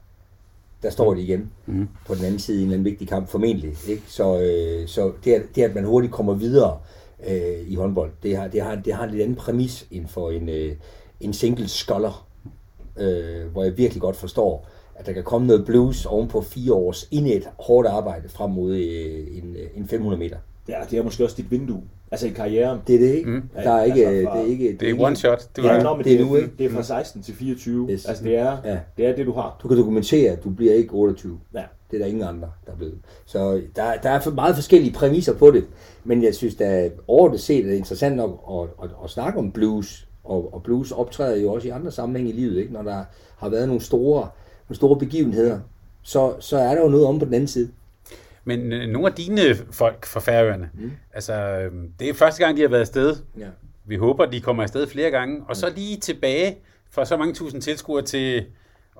der står de igen mm. på den anden side i en eller anden vigtig kamp, formentlig. Ikke? Så, øh, så det, at, det, at man hurtigt kommer videre øh, i håndbold, det har, det, har, det har en lidt anden præmis end for en, øh, en single scholar, øh, hvor jeg virkelig godt forstår, at der kan komme noget blues oven på fire års indet hårdt arbejde frem mod øh, en, øh, en 500 meter. Ja, det er måske også dit vindue. Altså i karrieren. Det er det ikke. Mm. Der er ikke, altså fra, det er ikke, det er one shot. Det, ja, det, det, er nu, ikke? det er fra 16 til 24. Yes. Altså det er, ja. det er det, du har. Du kan dokumentere, at du bliver ikke 28. Ja. Det er der ingen andre, der er blevet. Så der, der er meget forskellige præmisser på det. Men jeg synes, at overordnet set er det interessant nok at, at, at snakke om blues. Og, og blues optræder jo også i andre sammenhænge i livet, ikke? når der har været nogle store, nogle store begivenheder. Så, så er der jo noget om på den anden side. Men øh, nogle af dine folk fra Færøerne, mm. altså øh, det er første gang, de har været afsted. Ja. Vi håber, de kommer afsted flere gange. Og så lige tilbage for så mange tusind tilskuere til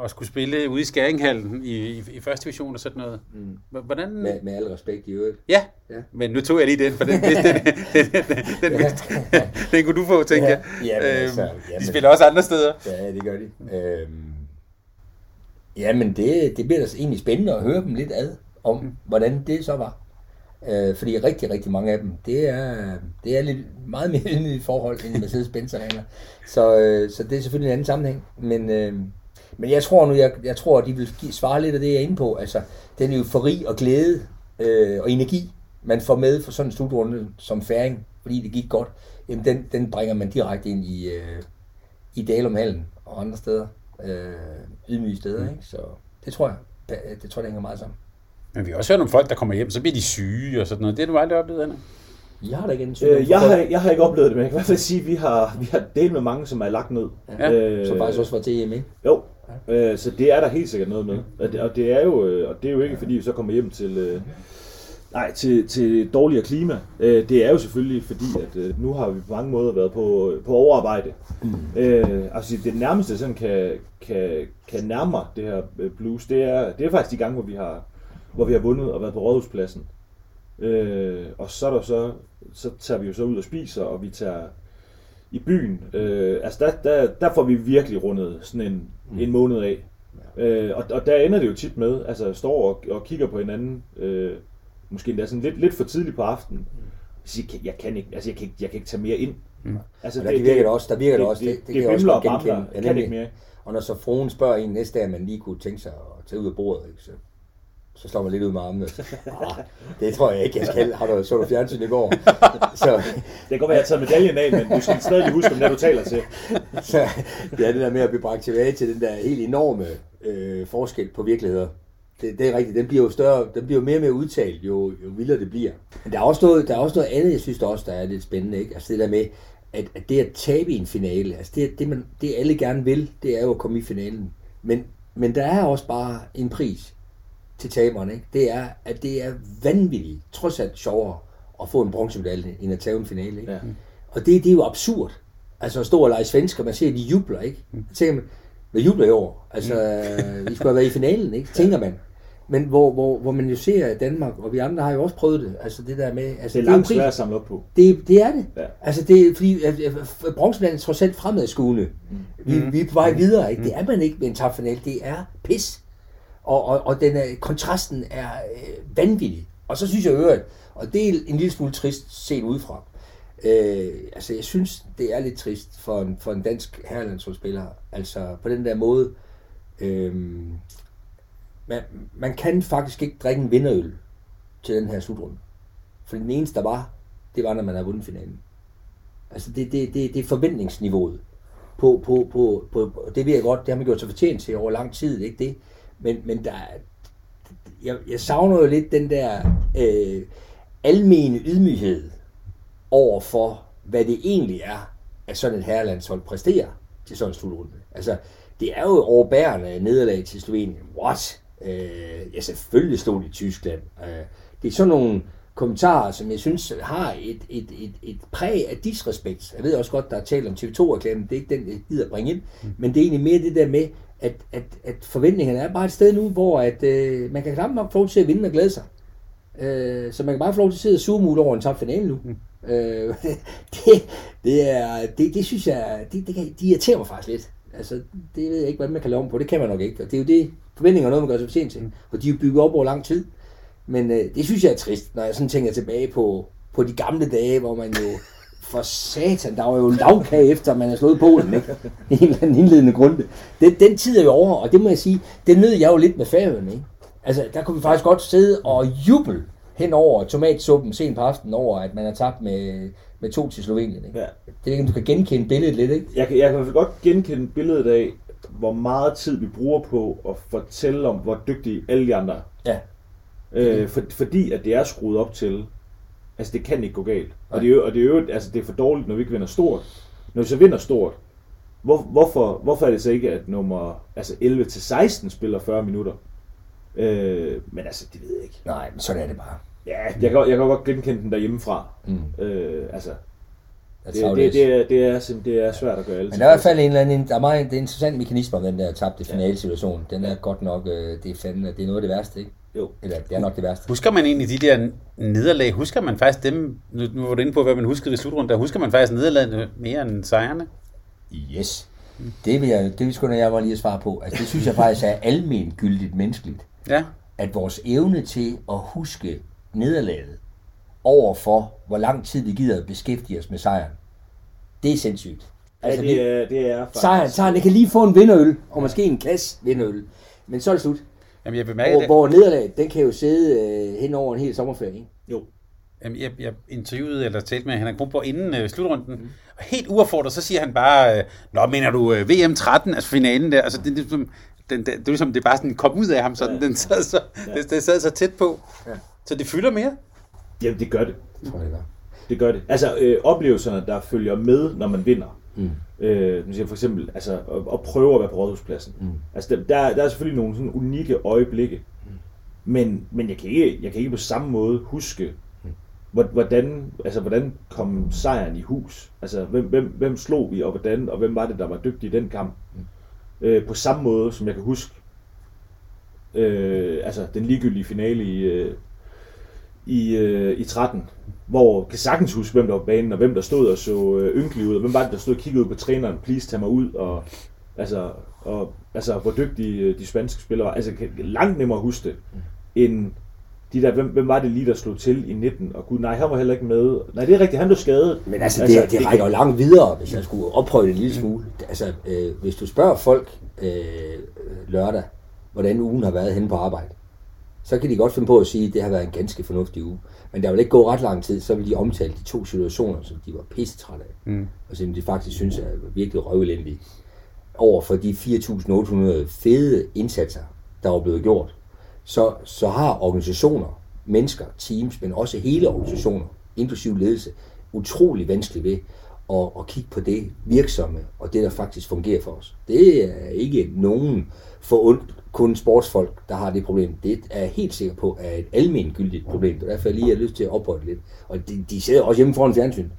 at skulle spille ude i Skæringhallen i, i, i første division og sådan noget. Mm. Hvordan... Med, med al respekt i øvrigt. Ja. ja, men nu tog jeg lige den, for den, den, den, den, den, den, den, den kunne du få, tænker jeg. Ja, men altså, øhm, jamen, de spiller også andre steder. Ja, det gør de. Øhm, jamen, det, det bliver da egentlig spændende at høre dem lidt ad om, mm. hvordan det så var. Øh, fordi rigtig, rigtig mange af dem, det er, det er lidt meget mere i forhold end Mercedes-Benz Arena. Så, øh, så det er selvfølgelig en anden sammenhæng. Men, øh, men jeg tror nu, jeg, jeg tror, at de vil give, svare lidt af det, jeg er inde på. Altså, den eufori og glæde øh, og energi, man får med for sådan en slutrunde som færing, fordi det gik godt, jamen den, den bringer man direkte ind i, øh, i Dalumhallen og andre steder. Øh, ydmyge steder, mm. ikke? Så det tror jeg, det, det tror jeg, det hænger meget sammen. Men vi har også hørt om folk, der kommer hjem, så bliver de syge og sådan noget. Det har du aldrig oplevet, Anna? Jeg har da ikke en øh, jeg, har, jeg har ikke oplevet det, men jeg kan i hvert fald sige, at vi har, vi har delt med mange, som er lagt ned. Ja, øh, som faktisk også var til EM, ikke? Jo, øh, så det er der helt sikkert noget med. Og det, og det, er, jo, øh, og det er jo ikke, fordi vi så kommer hjem til... Øh, Nej, til, til dårligere klima. Øh, det er jo selvfølgelig fordi, at øh, nu har vi på mange måder været på, på overarbejde. Mm. Øh, altså det nærmeste, sådan kan, kan, kan nærme det her øh, blues, det er, det er faktisk de gange, hvor vi har, hvor vi har vundet og været på rådhuspladsen. Øh, og så, er der så, så tager vi jo så ud og spiser, og vi tager i byen. Øh, altså der, der, der får vi virkelig rundet sådan en, mm. en måned af. Ja. Øh, og, og der ender det jo tit med, altså står og, og kigger på hinanden, øh, måske endda sådan lidt, lidt for tidligt på aftenen. Mm. Så jeg, jeg kan ikke, altså jeg kan, jeg kan ikke tage mere ind. Mm. Altså, det, der virker det også, der virker det, det også, det, det, det, det kan jeg også genkende. Jeg kan ikke mere. Og når så fruen spørger en næste dag, at man lige kunne tænke sig at tage ud af bordet, ikke, så så slår man lidt ud med armene. Ah, det tror jeg ikke, jeg skal. Har du, så du fjernsyn i går? Så, det kan godt være, at jeg har taget medaljen af, men du skal stadig huske, det du taler til. Så, ja, det der med at blive bragt tilbage til den der helt enorme øh, forskel på virkeligheder. Det, det er rigtigt. Den bliver jo større, den bliver jo mere og mere udtalt, jo, jo vildere det bliver. Men der er, også noget, der er også noget andet, jeg synes der også der er lidt spændende. Ikke? Altså det der med, at, at det at tabe i en finale, altså det, det, man, det alle gerne vil, det er jo at komme i finalen. Men, men der er også bare en pris til taberne, ikke? det er, at det er vanvittigt, trods alt sjovere, at få en bronzemedalje, end at tage en finale. Ikke? Ja. Og det, det er jo absurd. Altså at stå og lege svensker, man ser, at de jubler, ikke? Så tænker man, hvad jubler i år? Altså, vi skulle have været i finalen, ikke? Tænker man. Men hvor, hvor, hvor man jo ser Danmark, og vi andre har jo også prøvet det, altså det der med... Altså, det er langt svært at samle op på. Det, det er det. Ja. Altså det er, fordi bronzemedaljen er trods alt fremadskuende. Mm. Vi, mm. vi er på vej videre, ikke? Det er man ikke med en tabfinale. Det er pis. Og, og, og den er, kontrasten er øh, vanvittig. Og så synes jeg øvrigt, og det er en lille smule trist set udefra, øh, altså jeg synes, det er lidt trist for en, for en dansk herrelandsholdsspiller, altså på den der måde, øh, man, man kan faktisk ikke drikke en vinderøl til den her slutrunde. For den eneste, der var, det var, når man har vundet finalen. Altså det, det, det, det er forventningsniveauet. På, på, på, på, det ved jeg godt, det har man gjort sig fortjent til over lang tid, ikke det? Men, men der, jeg, jeg savner jo lidt den der øh, almene ydmyghed over for, hvad det egentlig er, at sådan et herrelandshold præsterer til sådan en slutrunde. Altså, det er jo overbærende nederlag til Slovenien. What? Øh, ja, selvfølgelig stod det i Tyskland. Øh, det er sådan nogle kommentarer, som jeg synes har et, et, et, et præg af disrespekt. Jeg ved også godt, der er talt om TV2-reklamen, det er ikke den, jeg gider bringe ind, men det er egentlig mere det der med, at, at, at forventningerne er bare et sted nu, hvor at, øh, man kan knap nok få til at vinde og glæde sig. Øh, så man kan bare få lov til at sidde og suge over en top finale nu. Mm. Øh, det, det, er, det, det synes jeg, det, det, kan, de irriterer mig faktisk lidt. Altså, det ved jeg ikke, hvad man kan lave om på. Det kan man nok ikke. Og det er jo det, forventninger er noget, man gør sig fortjent til. For de er jo bygget op over lang tid. Men øh, det synes jeg er trist, når jeg sådan tænker tilbage på, på de gamle dage, hvor man jo for satan, der var jo lavkage efter, man har slået Polen, ikke? I en eller anden indledende grunde. Den, den tid er jo over, og det må jeg sige, det nød jeg jo lidt med færøerne, ikke? Altså, der kunne vi faktisk godt sidde og juble hen over tomatsuppen sent på aftenen over, at man har tabt med, med to til Slovenien. Ikke? Ja. Det er ikke, du kan genkende billedet lidt, ikke? Jeg, kan- jeg kan godt genkende billedet af, hvor meget tid vi bruger på at fortælle om, hvor dygtige alle de andre er. Ja. Øh, for, fordi at det er skruet op til, altså det kan ikke gå galt. Og det er og det er jo altså det er for dårligt, når vi ikke vinder stort. Når vi så vinder stort, hvor, hvorfor, hvorfor er det så ikke, at nummer altså 11 til 16 spiller 40 minutter? Øh, men altså, det ved jeg ikke. Nej, men sådan er det bare. Ja, jeg kan, jeg kan godt genkende den derhjemmefra. Mm. Øh, altså, Det, det, det, det, er, det, er, simpelthen- det er svært at gøre alle Men der er i hvert fald en eller anden, der er meget, det er en interessant mekanisme om den der tabte finalesituation. Den er godt nok, øh, det er fandme, det er noget af det værste, ikke? Jo. Eller det er nok det værste. Husker man egentlig de der nederlag? Husker man faktisk dem, nu, nu var du inde på, hvad man huskede i slutrunden, der husker man faktisk nederlagene mere end sejrene? Yes. Det vil jeg, det vil sgu da jeg var lige at svare på. Altså, det synes jeg faktisk er almen gyldigt menneskeligt. Ja. At vores evne til at huske nederlaget over for, hvor lang tid vi gider at beskæftige os med sejren, det er sindssygt. Altså, Altså, det, er, det er faktisk... Sejren, sejren, det kan lige få en vinderøl, og måske en kasse vinderøl. Men så er det slut. Jamen, jeg bemærker Hvor, det. hvor nederlaget, den kan jo sidde øh, hen over en hel sommerferie. Ikke? Jo. Jamen, jeg, jeg interviewede eller talte med Henrik Kronborg inden øh, slutrunden, mm. og helt uaffordret, så siger han bare, øh, Nå, mener du øh, VM 13, altså finalen der, altså det, det, det, den, det, det er ligesom, det bare sådan kom ud af ham, sådan, Ja. den sad så, Ja. det, det sad så tæt på. Ja. Så det fylder mere. Jamen, det gør det. Jeg tror, det gør. Det gør det. Altså, øh, oplevelserne, der følger med, når man vinder. Mm. Øh, siger for eksempel, altså, at, at prøve at være på rådhuspladsen. Mm. Altså, der, der, er selvfølgelig nogle sådan unikke øjeblikke. Men, men jeg, kan ikke, jeg kan ikke på samme måde huske, hvor- hvordan, altså, hvordan kom sejren i hus? Altså, hvem, hvem, hvem slog vi, og hvordan, og hvem var det, der var dygtig i den kamp? Øh, på samme måde, som jeg kan huske, øh, altså, den ligegyldige finale i, øh, i, øh, i 13, hvor kan sagtens huske, hvem der var på banen, og hvem der stod og så øh, ynkelig ud, og hvem var det, der stod og kiggede ud på træneren, please tag mig ud, og altså, og, altså hvor dygtige øh, de spanske spillere var. Altså, kan langt nemmere huske det, end de der, hvem, hvem var det lige, der slog til i 19, og gud, nej, han var heller ikke med. Nej, det er rigtigt, han blev skadet. Men altså, det, det, det rækker jo langt videre, hvis jeg skulle opprøve det en lille smule. Altså, øh, hvis du spørger folk øh, lørdag, hvordan ugen har været henne på arbejde, så kan de godt finde på at sige, at det har været en ganske fornuftig uge. Men der vil ikke gå ret lang tid, så vil de omtale de to situationer, som de var pissetrætte af. Mm. Og som de faktisk synes er virkelig røvelendige. Over for de 4.800 fede indsatser, der var blevet gjort, så, så har organisationer, mennesker, teams, men også hele organisationer, inklusive ledelse, utrolig vanskeligt ved at, at kigge på det virksomme og det, der faktisk fungerer for os. Det er ikke nogen for ondt, kun sportsfolk, der har det problem. Det er jeg helt sikker på er et almengyldigt problem. Det er derfor, jeg lige har lyst til at oprette lidt. Og de, de sidder også hjemme foran fjernsyn.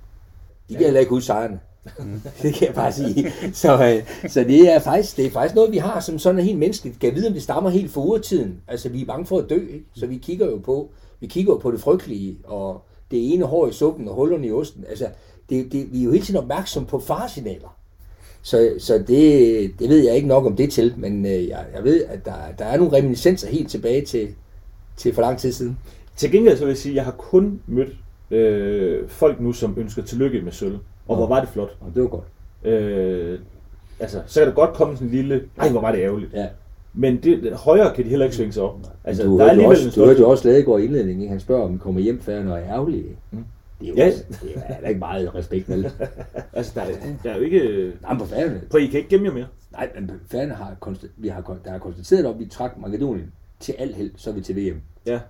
De kan heller ikke huske sejrene. det kan jeg bare sige. Så, øh, så det, er faktisk, det er faktisk noget, vi har, som sådan er helt menneskeligt. Kan vide, om det stammer helt fra urtiden? Altså, vi er bange for at dø, ikke? Så vi kigger jo på, vi kigger jo på det frygtelige, og det ene hår i suppen og hullerne i osten. Altså, det, det, vi er jo hele tiden opmærksom på faresignaler. Så, så det, det ved jeg ikke nok om det til, men øh, jeg, jeg ved, at der, der er nogle reminiscenser helt tilbage til, til for lang tid siden. Til gengæld så vil jeg sige, at jeg har kun mødt øh, folk nu, som ønsker tillykke med sølv. Og hvor var det flot. Og det var godt. Øh, altså, så kan der godt komme sådan en lille, ej hvor var det ærgerligt. Ja. Men det, højere kan de heller ikke svinge sig op. Altså, du der er hørte, jo alligevel en også, du hørte jo stolthed. også Ladegaard i indledningen, ikke? han spørger, om vi kommer hjem færre og er ærgerlige. Mm. Det er jo Ja. også, det er da ikke meget respekt, vel? Altså, der, er- der er jo ikke... Nej, men på færgerne. Prøv, I kan ikke gemme jer mere. Nej, men færgerne har, konstat, vi har, der har konstateret, at vi trak Makedonien til al held, så er vi til VM. Ja.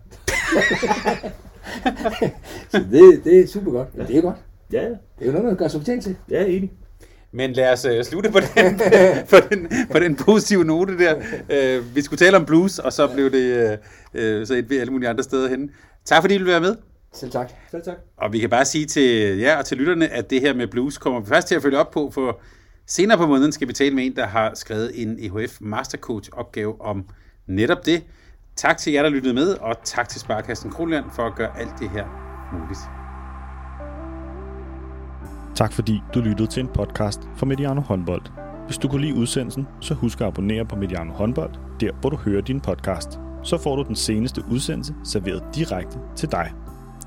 Så det, det er super godt. Ja. Det er godt. Ja, Det er jo noget, man gør sig fortjent til. ja, enig. Men lad os uh, slutte på den, på, den, på den positive note der. Uh, vi skulle tale om blues, og så blev det uh, så et ved alle mulige andre steder hen. Tak fordi I ville være med. Selv tak. Selv tak. Og vi kan bare sige til jer og til lytterne, at det her med blues kommer vi først til at følge op på, for senere på måneden skal vi tale med en, der har skrevet en EHF Mastercoach opgave om netop det. Tak til jer, der lyttede med, og tak til Sparkassen Kronland for at gøre alt det her muligt. Tak fordi du lyttede til en podcast fra Mediano Håndbold. Hvis du kunne lide udsendelsen, så husk at abonnere på Mediano Håndbold, der hvor du hører din podcast. Så får du den seneste udsendelse serveret direkte til dig.